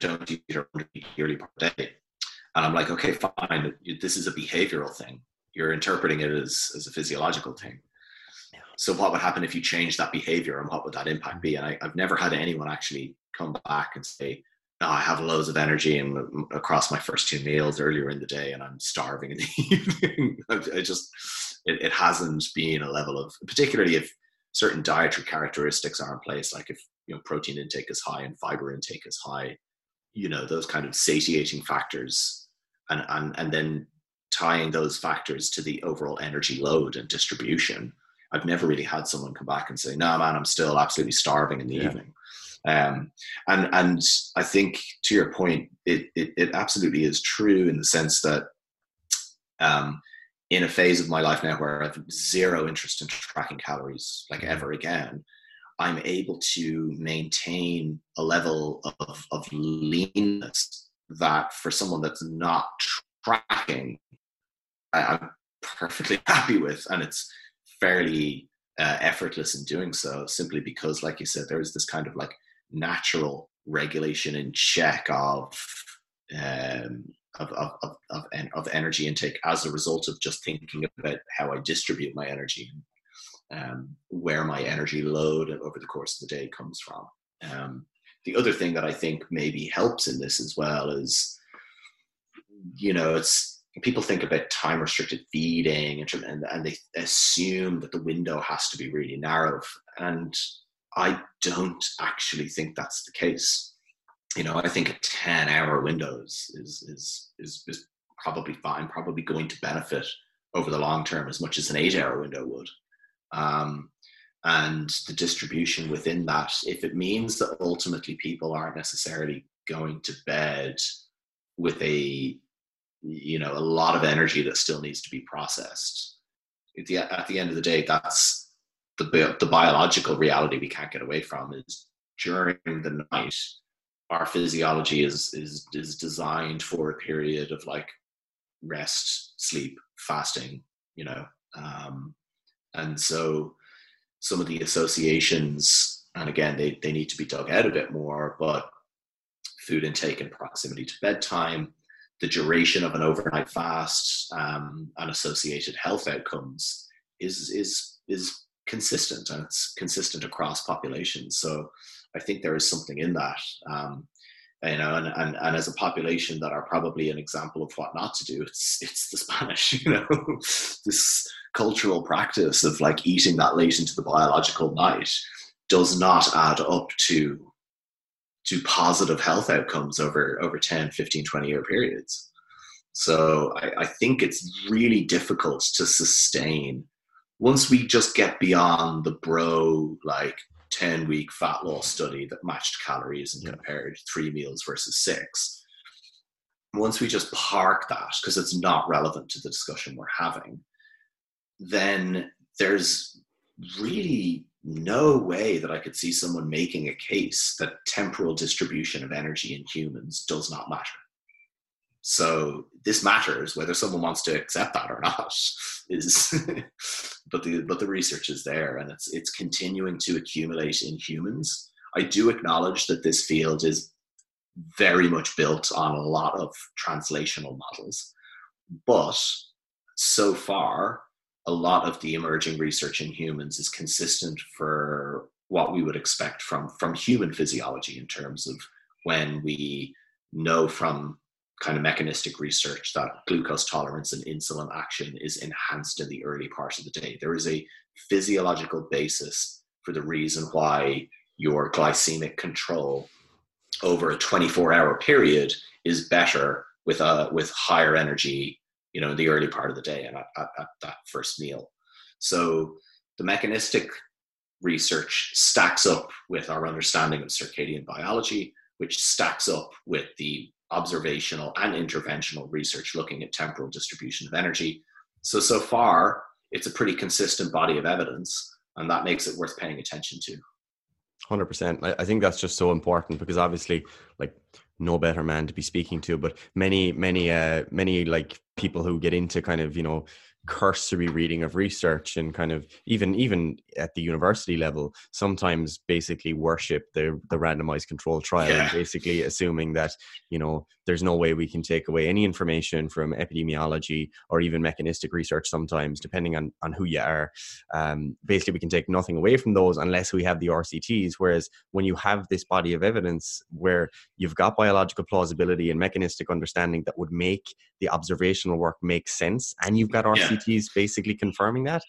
don't eat or eat yearly per day, and I'm like, okay, fine, this is a behavioral thing. You're interpreting it as as a physiological thing. so what would happen if you change that behavior and what would that impact be? And I, have never had anyone actually come back and say, no, I have loads of energy and across my first two meals earlier in the day and I'm starving in the evening. I just, it, it hasn't been a level of, particularly if certain dietary characteristics are in place, like if, you know, protein intake is high and fiber intake is high, you know, those kind of satiating factors and, and, and then tying those factors to the overall energy load and distribution I've never really had someone come back and say, "No, man, I'm still absolutely starving in the yeah. evening." Um, and and I think to your point, it, it, it absolutely is true in the sense that um, in a phase of my life now where I have zero interest in tracking calories like mm-hmm. ever again, I'm able to maintain a level of, of leanness that for someone that's not tracking, I, I'm perfectly happy with, and it's fairly uh, effortless in doing so, simply because, like you said, there is this kind of like natural regulation and check of um, of, of, of, of, of energy intake as a result of just thinking about how I distribute my energy and um, where my energy load over the course of the day comes from. Um, the other thing that I think maybe helps in this as well is, you know, it's people think about time restricted feeding and, and they assume that the window has to be really narrow and i don't actually think that's the case you know i think a 10 hour window is is is, is probably fine probably going to benefit over the long term as much as an eight hour window would. Um, and the distribution within that if it means that ultimately people aren't necessarily going to bed with a you know a lot of energy that still needs to be processed at the, at the end of the day that's the, the biological reality we can't get away from is during the night our physiology is is is designed for a period of like rest sleep fasting you know um, and so some of the associations and again they, they need to be dug out a bit more but food intake and proximity to bedtime the duration of an overnight fast um, and associated health outcomes is is is consistent and it's consistent across populations. So I think there is something in that. Um, you know, and, and, and as a population that are probably an example of what not to do, it's it's the Spanish, you know, this cultural practice of like eating that late into the biological night does not add up to to positive health outcomes over over 10 15 20 year periods so I, I think it's really difficult to sustain once we just get beyond the bro like 10 week fat loss study that matched calories and yeah. compared three meals versus six once we just park that because it's not relevant to the discussion we're having then there's really no way that I could see someone making a case that temporal distribution of energy in humans does not matter. So this matters whether someone wants to accept that or not. Is but the but the research is there and it's it's continuing to accumulate in humans. I do acknowledge that this field is very much built on a lot of translational models, but so far a lot of the emerging research in humans is consistent for what we would expect from from human physiology in terms of when we know from kind of mechanistic research that glucose tolerance and insulin action is enhanced in the early part of the day there is a physiological basis for the reason why your glycemic control over a 24 hour period is better with a with higher energy you know, in the early part of the day and at, at, at that first meal. So the mechanistic research stacks up with our understanding of circadian biology, which stacks up with the observational and interventional research looking at temporal distribution of energy. So, so far, it's a pretty consistent body of evidence, and that makes it worth paying attention to. 100%. I think that's just so important because obviously, like, no better man to be speaking to but many many uh many like people who get into kind of you know cursory reading of research and kind of even even at the university level sometimes basically worship the the randomized control trial yeah. and basically assuming that you know there's no way we can take away any information from epidemiology or even mechanistic research sometimes, depending on, on who you are. Um, basically, we can take nothing away from those unless we have the RCTs. Whereas when you have this body of evidence where you've got biological plausibility and mechanistic understanding that would make the observational work make sense, and you've got RCTs yeah. basically confirming that.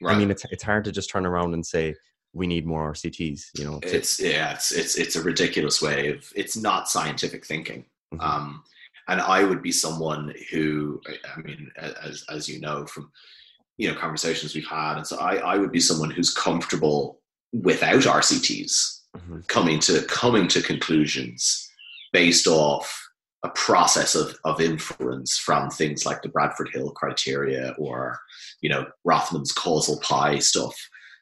Right. I mean, it's it's hard to just turn around and say, we need more RCTs. You know, it's yeah, it's it's it's a ridiculous way of it's not scientific thinking. Mm-hmm. Um, and I would be someone who, I mean, as as you know from you know conversations we've had, and so I I would be someone who's comfortable without RCTs mm-hmm. coming to coming to conclusions based off a process of, of inference from things like the Bradford Hill criteria or, you know, Rothman's causal pie stuff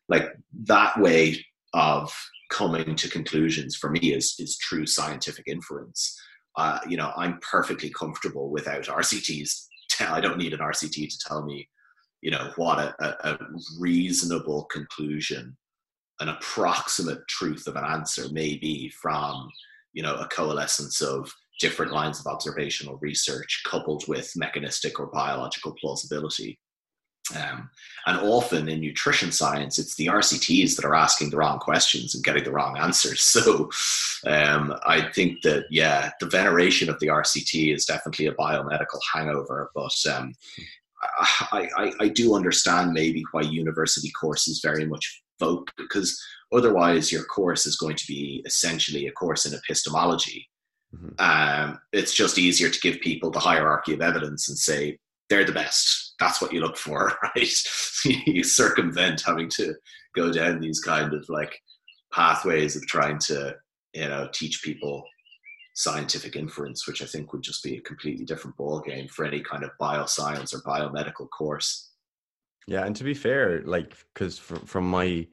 like that way of coming to conclusions for me is is true scientific inference. Uh, you know, I'm perfectly comfortable without RCTs. I don't need an RCT to tell me, you know, what a, a, reasonable conclusion, an approximate truth of an answer may be from, you know, a coalescence of different lines of observational research coupled with mechanistic or biological plausibility. Um, and often in nutrition science, it's the RCTs that are asking the wrong questions and getting the wrong answers. So um, I think that, yeah, the veneration of the RCT is definitely a biomedical hangover. But um, I, I, I, do understand maybe why university courses very much vote, because otherwise your course is going to be essentially a course in epistemology. Mm-hmm. Um, it's just easier to give people the hierarchy of evidence and say, they're the best. That's what you look for, right? you circumvent having to go down these kind of like pathways of trying to, you know, teach people scientific inference, which I think would just be a completely different ball game for any kind of bioscience or biomedical course. Yeah, and to be fair, like because from, from my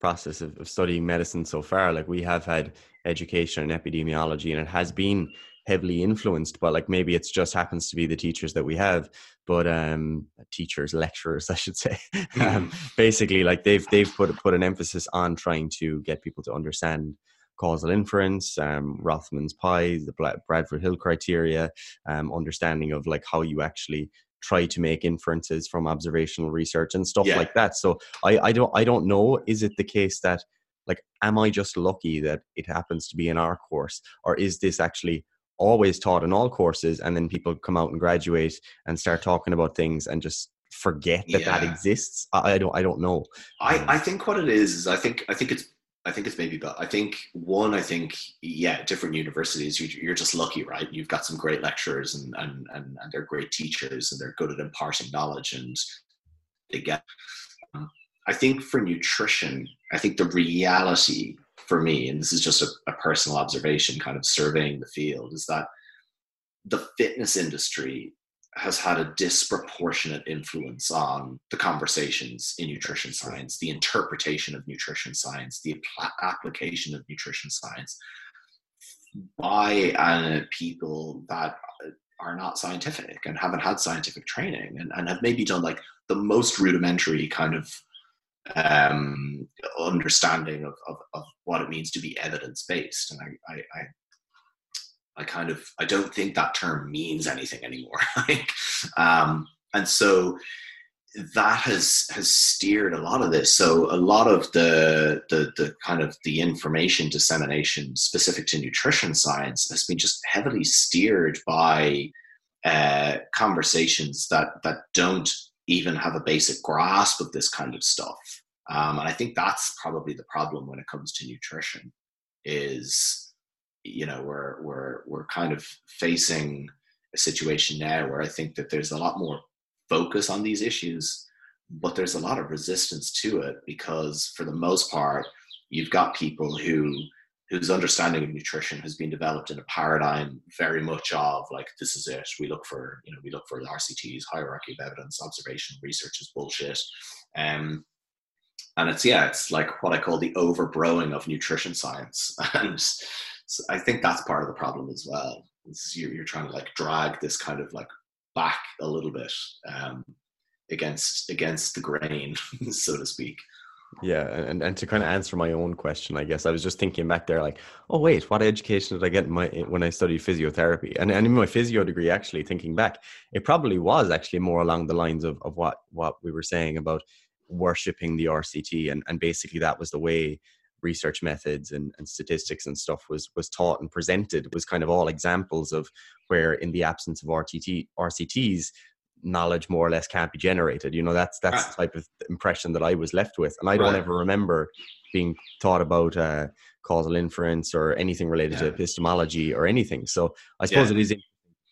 process of, of studying medicine so far, like we have had education and epidemiology, and it has been heavily influenced but like maybe it's just happens to be the teachers that we have but um teachers lecturers i should say um, basically like they've they've put put an emphasis on trying to get people to understand causal inference um rothman's pie the bradford hill criteria um understanding of like how you actually try to make inferences from observational research and stuff yeah. like that so i i don't i don't know is it the case that like am i just lucky that it happens to be in our course or is this actually always taught in all courses and then people come out and graduate and start talking about things and just forget that yeah. that exists. I, don't i don't know. I i think what it is is i think i think it's i think it's maybe but i think one i think yeah different universities you, are just lucky right? You've got some great lecturers and, and and and they're great teachers and they're good at imparting knowledge and they get um, i think for nutrition i think the reality for me, and this is just a, a personal observation, kind of surveying the field, is that the fitness industry has had a disproportionate influence on the conversations in nutrition science, the interpretation of nutrition science, the application of nutrition science. By uh, people that are not scientific and haven't had scientific training and, and have maybe done like the most rudimentary kind of um, understanding of, of, of, what it means to be evidence based. And I, I, I, I, kind of I don't think that term means anything anymore. um, and so that has has steered a lot of this. So a lot of the the the kind of the information dissemination specific to nutrition science has been just heavily steered by uh, conversations that that don't even have a basic grasp of this kind of stuff. Um, and I think that's probably the problem when it comes to nutrition is, you know, we're, we're, we're kind of facing a situation now where I think that there's a lot more focus on these issues, but there's a lot of resistance to it because for the most part, you've got people who whose understanding of nutrition has been developed in a paradigm very much of like this is it we look for you know we look for rcts hierarchy of evidence observational research is bullshit. Um, and it's yeah it's like what i call the overbrowing of nutrition science. And so i think that's part of the problem as well. You're, you're, trying to like drag this kind of like back a little bit um, against against the grain so to speak Yeah, and, and to kind of answer my own question, I guess I was just thinking back there, like, oh wait, what education did I get in my when I studied physiotherapy? And, and in my physio degree, actually thinking back, it probably was actually more along the lines of, of what what we were saying about worshipping the RCT, and and basically that was the way research methods and, and statistics and stuff was was taught and presented it was kind of all examples of where in the absence of RTT RCTs knowledge more or less can't be generated. You know, that's that's the type of impression that I was left with, and I don't right. ever remember being taught about uh, causal inference or anything related yeah. to epistemology or anything. So I suppose yeah. it is to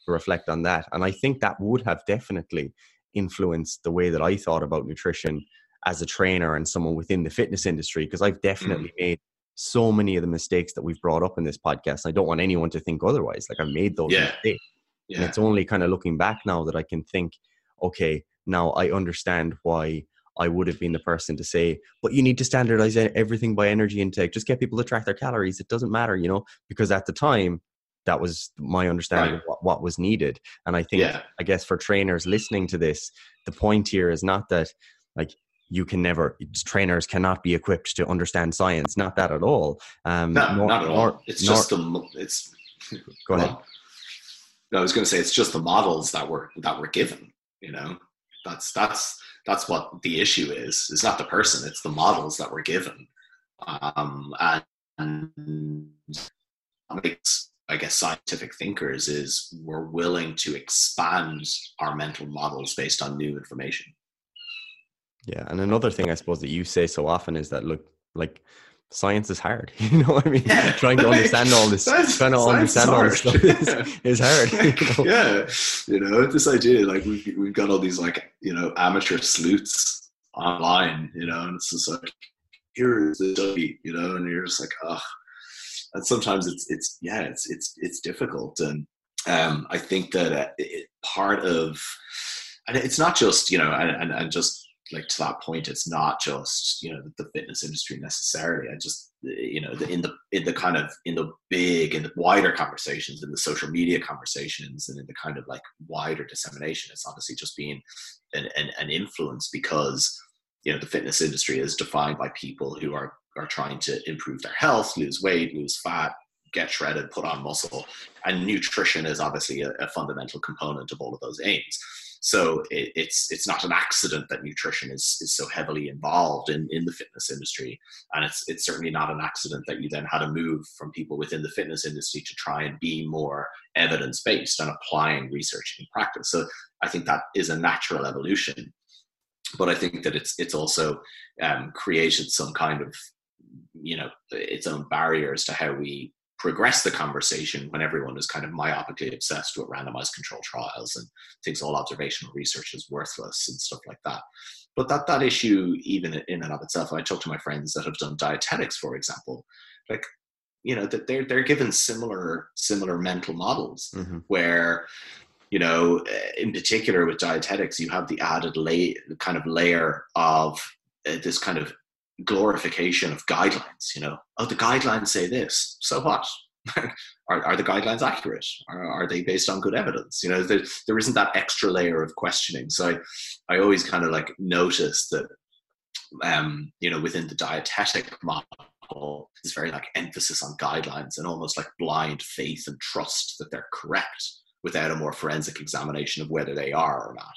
reflect on that, and I think that would have definitely influenced the way that I thought about nutrition as a trainer and someone within the fitness industry because I've definitely mm. made so many of the mistakes that we've brought up in this podcast. I don't want anyone to think otherwise. Like I've made those yeah. mistakes. Yeah. And it's only kind of looking back now that I can think, okay, now I understand why I would have been the person to say, but you need to standardize everything by energy intake. Just get people to track their calories. It doesn't matter, you know, because at the time, that was my understanding right. of what, what, was needed. And I think, yeah. I guess for trainers listening to this, the point here is not that like you can never trainers cannot be equipped to understand science. Not that at all. Um, no, nor, not at all. Nor, it's nor, just a it's. Go ahead. Well, I was going to say it's just the models that were that were given. You know, that's that's that's what the issue is. It's not the person; it's the models that were given, um, and makes I guess scientific thinkers is we're willing to expand our mental models based on new information. Yeah, and another thing I suppose that you say so often is that look, like science is hard. You know what I mean? Yeah. Trying to understand all this, trying to understand all this stuff is, is hard. You know? Yeah, you know this idea like we've we've got all these like you know amateur sleuths online, you know, and it's just like here is the study, you know, and you're just like, oh, and sometimes it's it's yeah, it's it's it's difficult, and um, I think that uh, it, part of and it's not just you know and, and, and just like to that point it's not just you know the fitness industry necessarily. I just you know in the in the kind of in the big and the wider conversations in the social media conversations and in the kind of like wider dissemination it's obviously just being an, an, an influence because you know the fitness industry is defined by people who are are trying to improve their health lose weight lose fat get shredded put on muscle. And nutrition is obviously a, a fundamental component of all of those aims so it, it's it's not an accident that nutrition is is so heavily involved in in the fitness industry, and it's it's certainly not an accident that you then had a move from people within the fitness industry to try and be more evidence based and applying research in practice. So I think that is a natural evolution, but I think that it's it's also um, created some kind of you know its own barriers to how we progress the conversation when everyone is kind of myopically obsessed with randomized control trials and thinks all observational research is worthless and stuff like that. But that that issue, even in and of itself, I talk to my friends that have done dietetics, for example, like you know that they're they're given similar similar mental models mm-hmm. where you know in particular with dietetics you have the added lay kind of layer of uh, this kind of glorification of guidelines. You know, oh, the guidelines say this. So what? are, are the guidelines accurate? Are, are they based on good evidence? You know, there, there isn't that extra layer of questioning. So I, I always kind of like notice that, um, you know, within the dietetic model, is very like emphasis on guidelines and almost like blind faith and trust that they're correct without a more forensic examination of whether they are or not.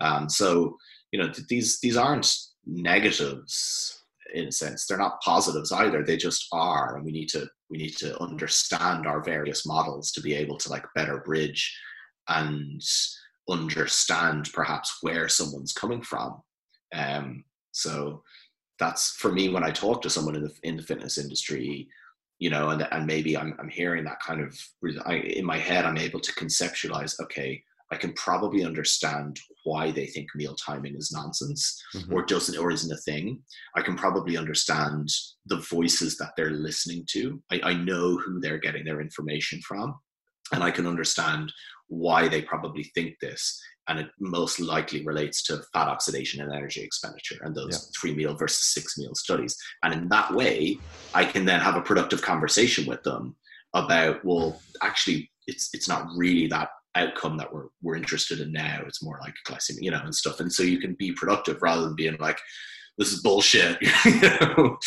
Um, so, you know, these these aren't negatives in a sense. They're not positives either they just are and we need to we need to understand our various models to be able to like better bridge and understand perhaps where someone's coming from. Um so that's for me when i talk to someone in the in the fitness industry you know and and maybe i'm i'm hearing that kind of I, in my head i'm able to conceptualize okay I can probably understand why they think meal timing is nonsense mm-hmm. or doesn't or isn't a thing. I can probably understand the voices that they're listening to. I, I know who they're getting their information from, and I can understand why they probably think this. And it most likely relates to fat oxidation and energy expenditure and those yeah. three meal versus six meal studies. And in that way, I can then have a productive conversation with them about, well, actually, it's it's not really that outcome that we're we're interested in now. It's more like glycemic, you know, and stuff. And so you can be productive rather than being like, this is bullshit. you know?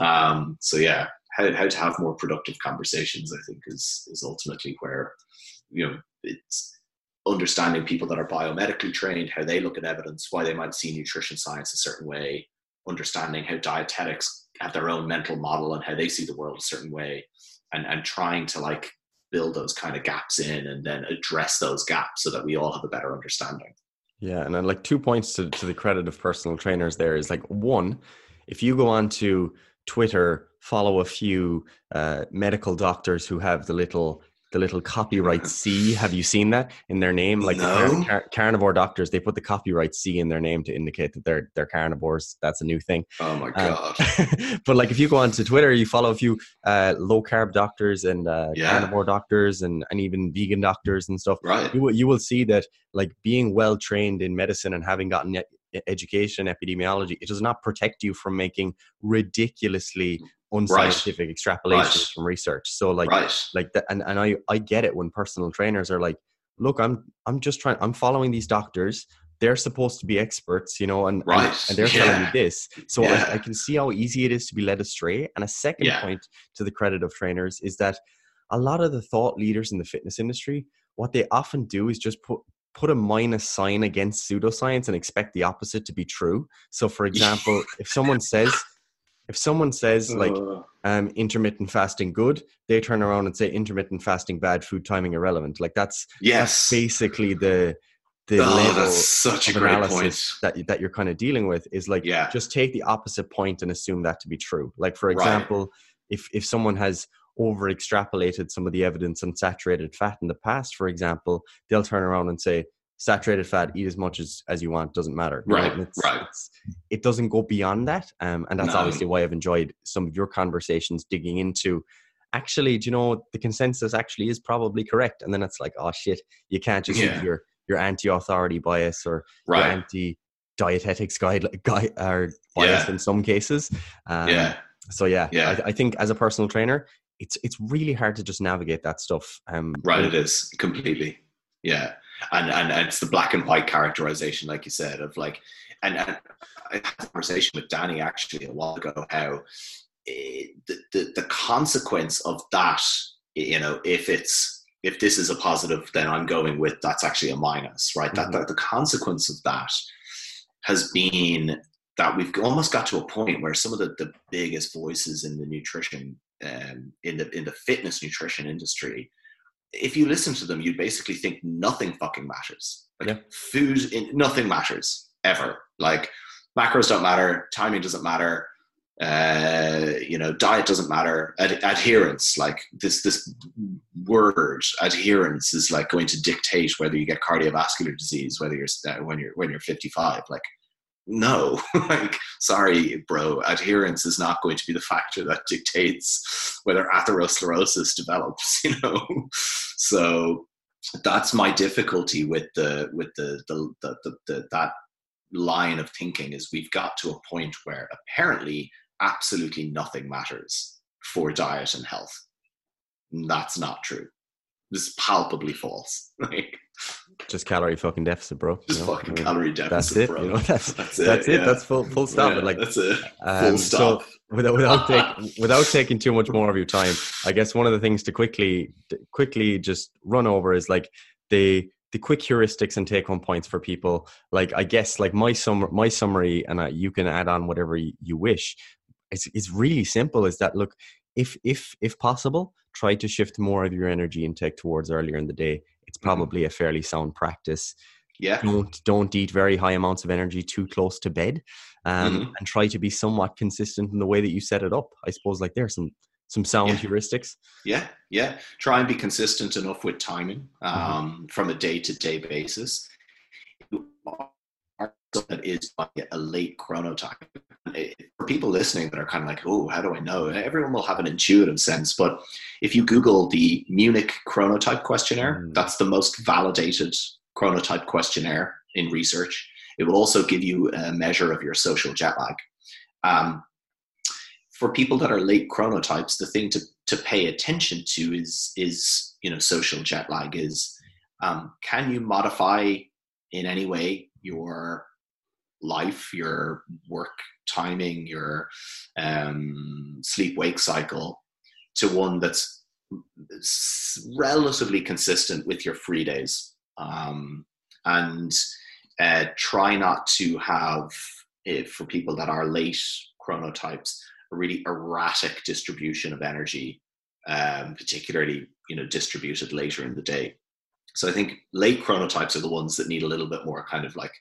um, so yeah, how, how to have more productive conversations, I think, is is ultimately where you know it's understanding people that are biomedically trained, how they look at evidence, why they might see nutrition science a certain way, understanding how dietetics have their own mental model and how they see the world a certain way, and and trying to like build those kind of gaps in and then address those gaps so that we all have a better understanding. Yeah, and then like two points to, to the credit of personal trainers there is like one, if you go on to Twitter, follow a few uh, medical doctors who have the little the little copyright C. Have you seen that in their name? Like no. the car- carnivore doctors, they put the copyright C in their name to indicate that they're they're carnivores. That's a new thing. Oh my god! Um, but like if you go onto Twitter, you follow a few uh, low carb doctors and uh, yeah. carnivore doctors and and even vegan doctors and stuff. Right. You will you will see that like being well trained in medicine and having gotten education epidemiology it does not protect you from making ridiculously unscientific right. extrapolations right. from research. So like right. like that and, and I, I get it when personal trainers are like, look, I'm I'm just trying I'm following these doctors. They're supposed to be experts, you know, and, and, and, they're yeah. telling me this. So yeah. I, I, can see how easy it is to be led astray. And a second yeah. point to the credit of trainers is that a lot of the thought leaders in the fitness industry, what they often do is just put put a minus sign against pseudoscience and expect the opposite to be true. So for example, if someone says if someone says like um, intermittent fasting good, they turn around and say intermittent fasting bad, food timing irrelevant. Like that's yes, that's basically the the oh, level that's such a great analysis point. that that you're kind of dealing with is like yeah. just take the opposite point and assume that to be true. Like for example, right. if if someone has over extrapolated some of the evidence on saturated fat in the past, for example, they'll turn around and say saturated fat, eat as much as, as you want, doesn't matter. Right, know? it's, right. It's, it doesn't go beyond that. Um, and that's No. obviously why I've enjoyed some of your conversations digging into actually, do you know, the consensus actually is probably correct. And then it's like, oh shit, you can't just Yeah. your, your anti-authority bias or your anti-dietetics guide, guide or bias Yeah. in some cases. Um, yeah. So yeah, Yeah. I, I think as a personal trainer, it's it's really hard to just navigate that stuff. Um, Right. It is completely. Yeah. And, and and it's the black and white characterization, like you said, of like, and, and I had a conversation with Danny actually a while ago how eh, the, the the consequence of that, you know, if it's if this is a positive, then I'm going with that's actually a minus, right? Mhm. That, that the consequence of that has been that we've almost got to a point where some of the, the biggest voices in the nutrition um, in the in the fitness nutrition industry if you listen to them, you basically think nothing fucking matters. Like Yeah. food, in, nothing matters ever. Like macros don't matter, timing doesn't matter, uh, you know, diet doesn't matter. Ad- adherence, like this this word, adherence is like going to dictate whether you get cardiovascular disease, whether you're uh, when you're when you're 55. Like no. Like sorry bro adherence is not going to be the factor that dictates whether atherosclerosis develops you know? So that's my difficulty with the with the the, the, the, the that line of thinking is we've got to a point where apparently absolutely nothing matters for diet and health. That's not true. This is palpably false. Like just calorie fucking deficit, bro. you just know? fucking I mean, calorie That's deficit it. bro You know, that's that's it that's it. yeah. That's full full stop. Yeah, like that's it Um, full so- without without take, without taking too much more of your time, I guess one of the things to quickly quickly just run over is like the the quick heuristics and take home points for people. Like I guess like my sum my summary, and uh, you can add on whatever you, you wish. It's it's really simple. Is that look if if if possible, try to shift more of your energy intake towards earlier in the day. It's Mhm. probably a fairly sound practice yeah don't don't eat very high amounts of energy too close to bed um, Mhm. and try to be somewhat consistent in the way that you set it up i suppose like there's some some sound Yeah. heuristics Yeah, yeah. Try and be consistent enough with timing Mm-hmm. um, from a day to day basis. You That is like a late chronotype. For people listening that are kind of like, oh, how do I know? Everyone will have an intuitive sense, but if you Google the Munich chronotype questionnaire, Mm. that's the most validated chronotype questionnaire in research. It will also give you a measure of your social jet lag. Um, for people that are late chronotypes, the thing to, to pay attention to is is you know social jet lag is um, can you modify in any way your life, your work timing, your um, sleep wake cycle to one that's relatively consistent with your free days. Um, and uh, try not to have, if for people that are late chronotypes, a really erratic distribution of energy, um, particularly you know distributed later in the day. So I think late chronotypes are the ones that need a little bit more kind of like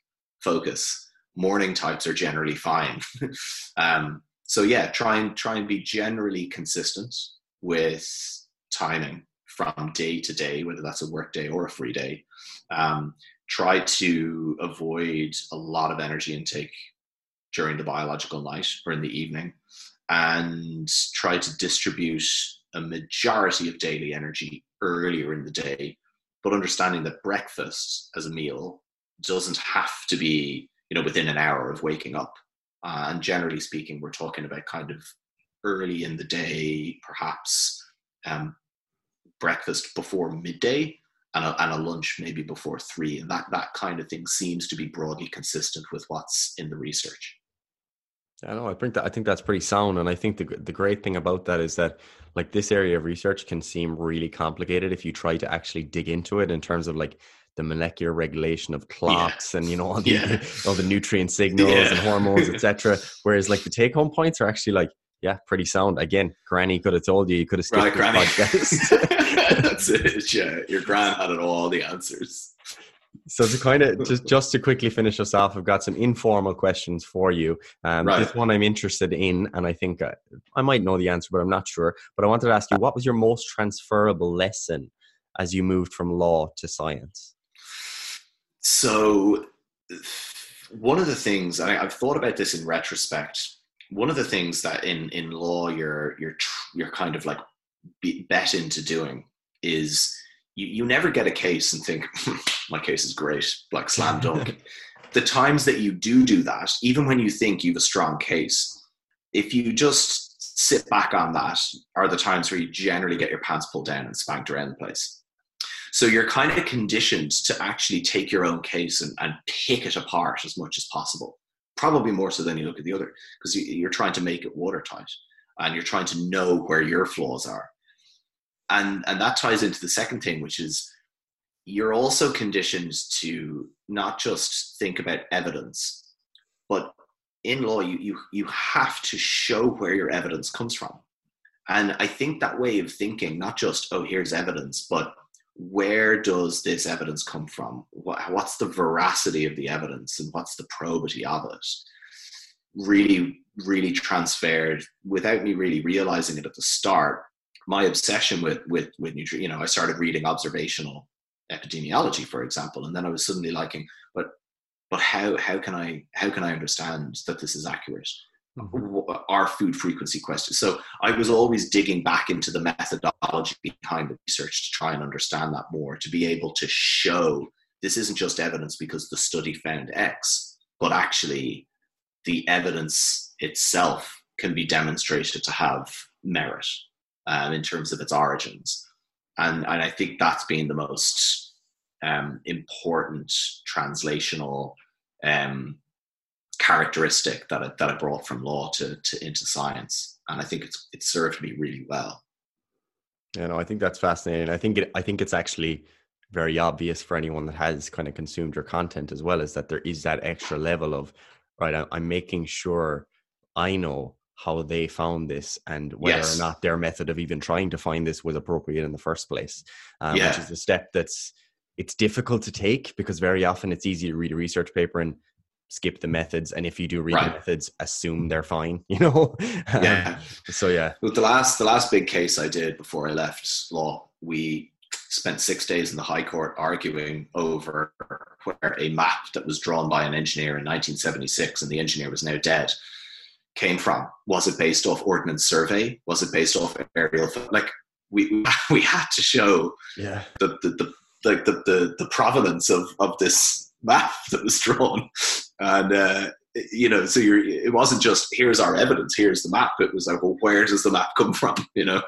focus. Morning types are generally fine. um, so yeah, try and try and be generally consistent with timing from day to day, whether that's a work day or a free day. Um, try to avoid a lot of energy intake during the biological night or in the evening, and try to distribute a majority of daily energy earlier in the day, but understanding that breakfast as a meal doesn't have to be you know within an hour of waking up. Uh, and generally speaking we're talking about kind of early in the day perhaps um, breakfast before midday and a, and a lunch maybe before three. And that that kind of thing seems to be broadly consistent with what's in the research. I know. I think that I think that's pretty sound, and I think the the great thing about that is that like this area of research can seem really complicated if you try to actually dig into it in terms of like the molecular regulation of clocks yeah. and you know all the yeah. all the nutrient signals yeah. and hormones, etc. Whereas like the take home points are actually like yeah, pretty sound. Again, Granny could have told you you could have skipped right, Granny. podcast. That's it. Yeah, your gran had it all the answers. So to kind of just just to quickly finish us off, I've got some informal questions for you. Um, right. This one I'm interested in, and I think I, uh, I might know the answer, but I'm not sure. But I wanted to ask you, what was your most transferable lesson as you moved from law to science? So, one of the things I, I've thought about this in retrospect. One of the things that in in law you're you're you're kind of like bet into doing is you, you never get a case and think my case is great like slam dunk the times that you do do that even when you think you have a strong case if you just sit back on that are the times where you generally get your pants pulled down and spanked around the place so you're kind of conditioned to actually take your own case and, and pick it apart as much as possible. Probably more so than you look at the other because you, you're trying to make it watertight and you're trying to know where your flaws are. And and that ties into the second thing which is you're also conditioned to not just think about evidence but in law you you you have to show where your evidence comes from. And i think that way of thinking not just oh here's evidence but where does this evidence come from? What, what's the veracity of the evidence and what's the probity of it? Really really transferred without me really realizing it at the start. My obsession with with with nutrition, you know, I started reading observational epidemiology, for example, and then I was suddenly liking, but but how how can I how can I understand that this is accurate? Mm-hmm. Our food frequency questions. So I was always digging back into the methodology behind the research to try and understand that more, to be able to show this isn't just evidence because the study found X, but actually the evidence itself can be demonstrated to have merit um, in terms of its origins. And, and I think that's been the most um, important translational um, characteristic that I, that I brought from law to, to into science. And I think it's it served me really well. Yeah, no, I think that's fascinating. I think it I think it's actually very obvious for anyone that has kind of consumed your content as well is that there is that extra level of right i'm making sure i know how they found this and whether yes. or not their method of even trying to find this was appropriate in the first place um, yeah. which is a step that's it's difficult to take because very often it's easy to read a research paper and skip the methods and if you do read right. the methods assume they're fine you know yeah so yeah with the last the last big case i did before i left law we spent six days in the high court arguing over where a map that was drawn by an engineer in 1976 and the engineer was now dead came from. Was it based off Ordnance Survey? Was it based off aerial? Like we we had to show yeah. the, the, the like the, the, the provenance of, of this map that was drawn and uh, you know so you're it wasn't just here's our evidence here's the map. It was like well where does the map come from? You know?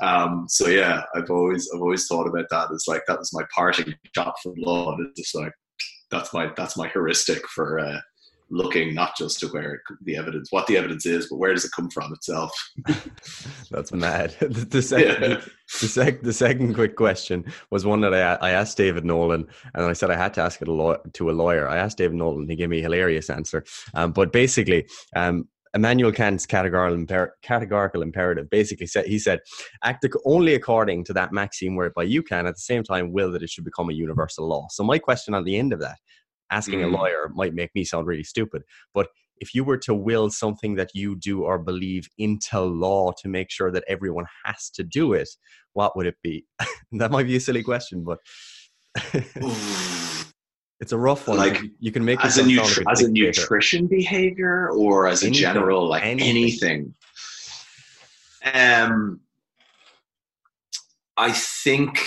Um, so yeah i've always i've always thought about that as like that was my parting shot from law and it's just like that's my that's my heuristic for uh, looking not just to where the evidence, what the evidence is, but where does it come from itself. That's mad. The, the second, yeah. the, sec, the second quick question was one that I, I asked David Nolan, and I said I had to ask it a law, to a lawyer. I asked David Nolan, he gave me a hilarious answer. Um, but basically, um, Immanuel Kant's categorical, imper- categorical imperative basically said he said, act only according to that maxim whereby you can at the same time will that it should become a universal law. So my question on the end of that, asking mm. a lawyer might make me sound really stupid, but if you were to will something that you do or believe into law to make sure that everyone has to do it, what would it be? that might be a silly question, but It's a rough one. Like you can make as a, nutri- a as a nutrition behavior or as anything, a general like anything. anything. Um, I think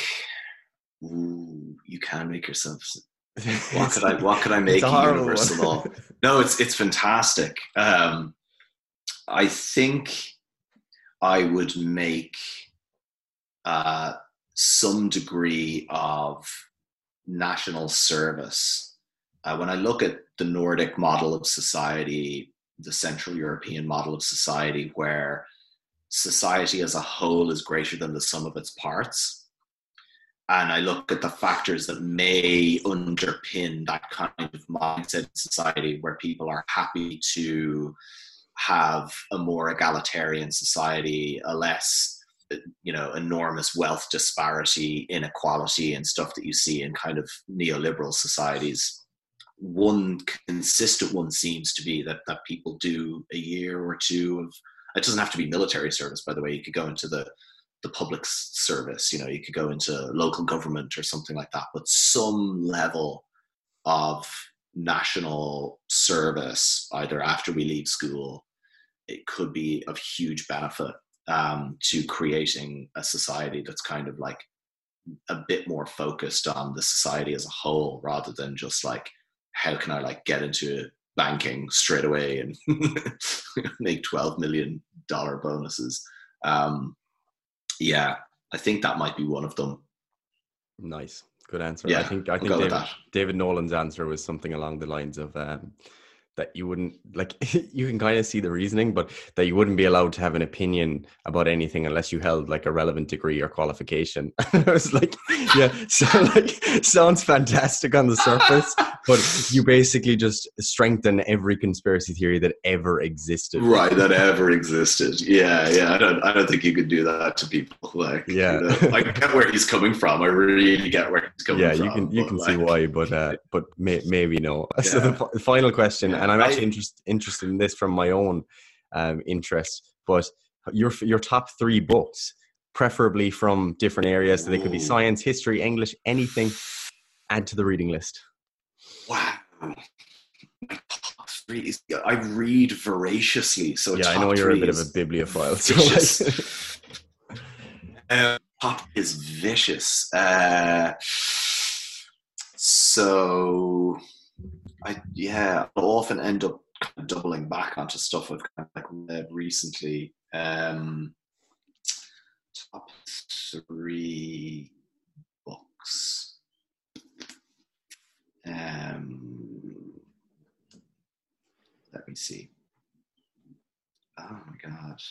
ooh, you can make yourself. What could I? What could I make universal law? No, it's it's fantastic. Um, I think I would make uh, some degree of national service. Uh, when I look at the Nordic model of society, the Central European model of society, where society as a whole is greater than the sum of its parts, and I look at the factors that may underpin that kind of mindset in society where people are happy to have a more egalitarian society, a less you know enormous wealth disparity inequality and stuff that you see in kind of neoliberal societies. One consistent one seems to be that that people do a year or two of it doesn't have to be military service by the way you could go into the the public service you know you could go into local government or something like that but some level of national service either after we leave school it could be of huge benefit um, to creating a society that's kind of like a bit more focused on the society as a whole rather than just like how can I like get into banking straight away and make 12 million dollar bonuses. Um, yeah, I think that might be one of them. Nice. Good answer. Yeah, I think I think David, David, Nolan's answer was something along the lines of um, that you wouldn't like you can kind of see the reasoning but that you wouldn't be allowed to have an opinion about anything unless you held like a relevant degree or qualification. I was like yeah so like sounds fantastic on the surface but you basically just strengthen every conspiracy theory that ever existed. Right that ever existed. Yeah yeah i don't i don't think you could do that to people like yeah. you know, i get where he's coming from. I really get where he's coming yeah, from you can you can like, see why but uh but may, maybe no. Yeah. so the, f- final question yeah. and I'm actually interest, interested in this from my own um, interest. But your your top three books, preferably from different areas, so they could be science, history, English, anything. Add to the reading list. Wow. My top Three, is, I read voraciously, so yeah, I know you're a bit of a bibliophile. So like... uh, top is vicious. Uh, so I yeah, I'll often end up doubling back onto stuff I've kind of like read recently. Um, top three books. Um, let me see. Oh my god.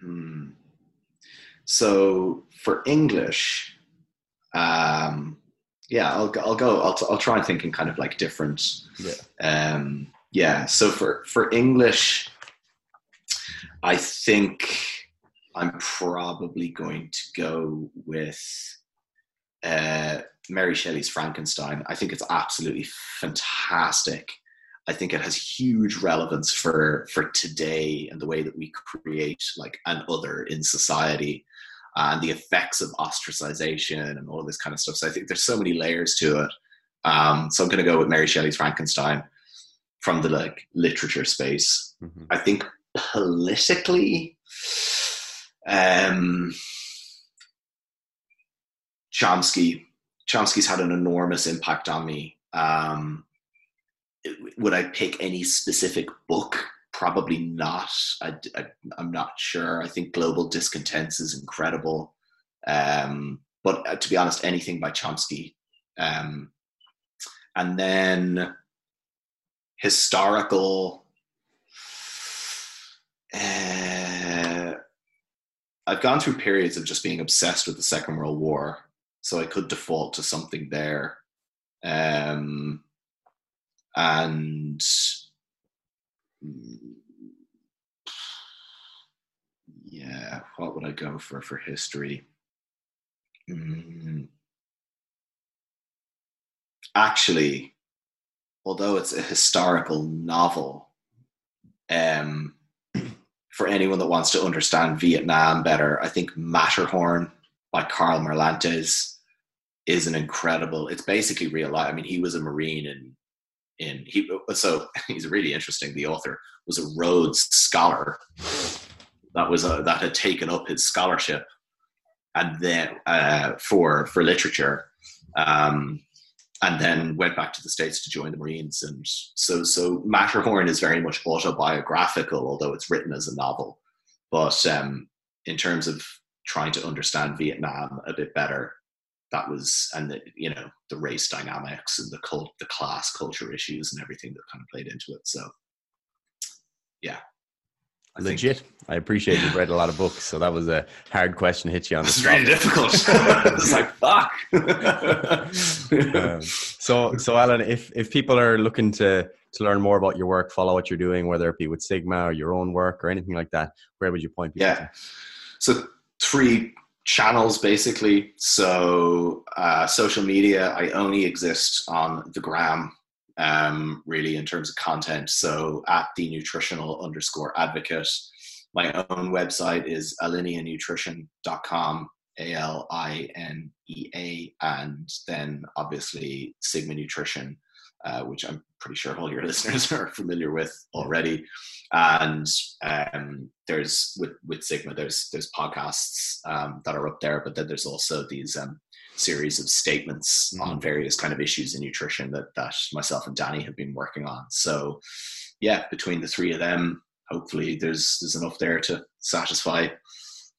Hmm. So for English, um, yeah, I'll I'll go. I'll I'll try and think in kind of like different. Yeah. Um. Yeah. So for for English, I think I'm probably going to go with uh, Mary Shelley's Frankenstein. I think it's absolutely fantastic. I think it has huge relevance for for today and the way that we create like an other in society and the effects of ostracization and all this kind of stuff. So I think there's so many layers to it. Um, so I'm going to go with Mary Shelley's Frankenstein from the like literature space. Mm-hmm. I think politically, um, Chomsky. Chomsky's had an enormous impact on me. Um, would I pick any specific book probably not. I, am not sure. I think Global Discontents is incredible. Um, but uh, to be honest, anything by Chomsky. Um, and then historical. Uh, I've gone through periods of just being obsessed with the Second World War, so I could default to something there. Um, and yeah, what would I go for for history? Mm. Actually, although it's a historical novel, um, for anyone that wants to understand Vietnam better, I think Matterhorn by Karl Marlantes is an incredible. It's basically real life. I mean, he was a Marine in in he. So he's really interesting. The author was a Rhodes Scholar that was a, that had taken up his scholarship, and then uh, for for literature. Um, and then went back to the states to join the Marines. And so, so Matterhorn is very much autobiographical, although it's written as a novel. But um, in terms of trying to understand Vietnam a bit better, that was and the you know the race dynamics and the cult, the class culture issues and everything that kind of played into it. So, yeah, I Legit. Think. I appreciate you've read a lot of books, so that was a hard question to hit you on. It's really difficult. it's like fuck. um, so, so Alan, if if people are looking to to learn more about your work, follow what you're doing, whether it be with Sigma or your own work or anything like that, where would you point people? Yeah. To? So three channels basically. So uh, social media, I only exist on the gram um, really in terms of content. So at the nutritional underscore advocate. My own website is alineanutrition.com, A L I N E A, and then obviously Sigma Nutrition, uh, which I'm pretty sure all your listeners are familiar with already. And um, there's with with Sigma, there's there's podcasts um, that are up there, but then there's also these um, series of statements mm-hmm. on various kind of issues in nutrition that that myself and Danny have been working on. So yeah, between the three of them, hopefully there's there's enough there to satisfy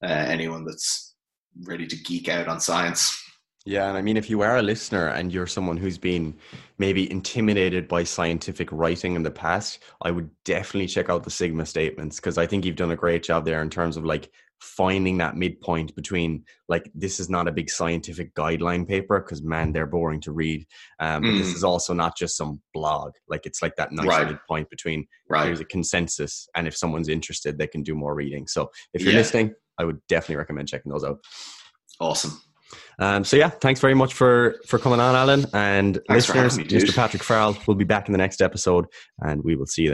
uh, anyone that's ready to geek out on science. Yeah, and I mean, if you are a listener and you're someone who's been maybe intimidated by scientific writing in the past, I would definitely check out the Sigma statements because I think you've done a great job there in terms of like finding that midpoint between like this is not a big scientific guideline paper because man they're boring to read um mm. this is also not just some blog like it's like that nice right. midpoint between right. there's a consensus and if someone's interested they can do more reading so if you're yeah. listening i would definitely recommend checking those out awesome um, so yeah, thanks very much for for coming on, Alan. And thanks listeners, Mr. Patrick Farrell will be back in the next episode, and we will see you then.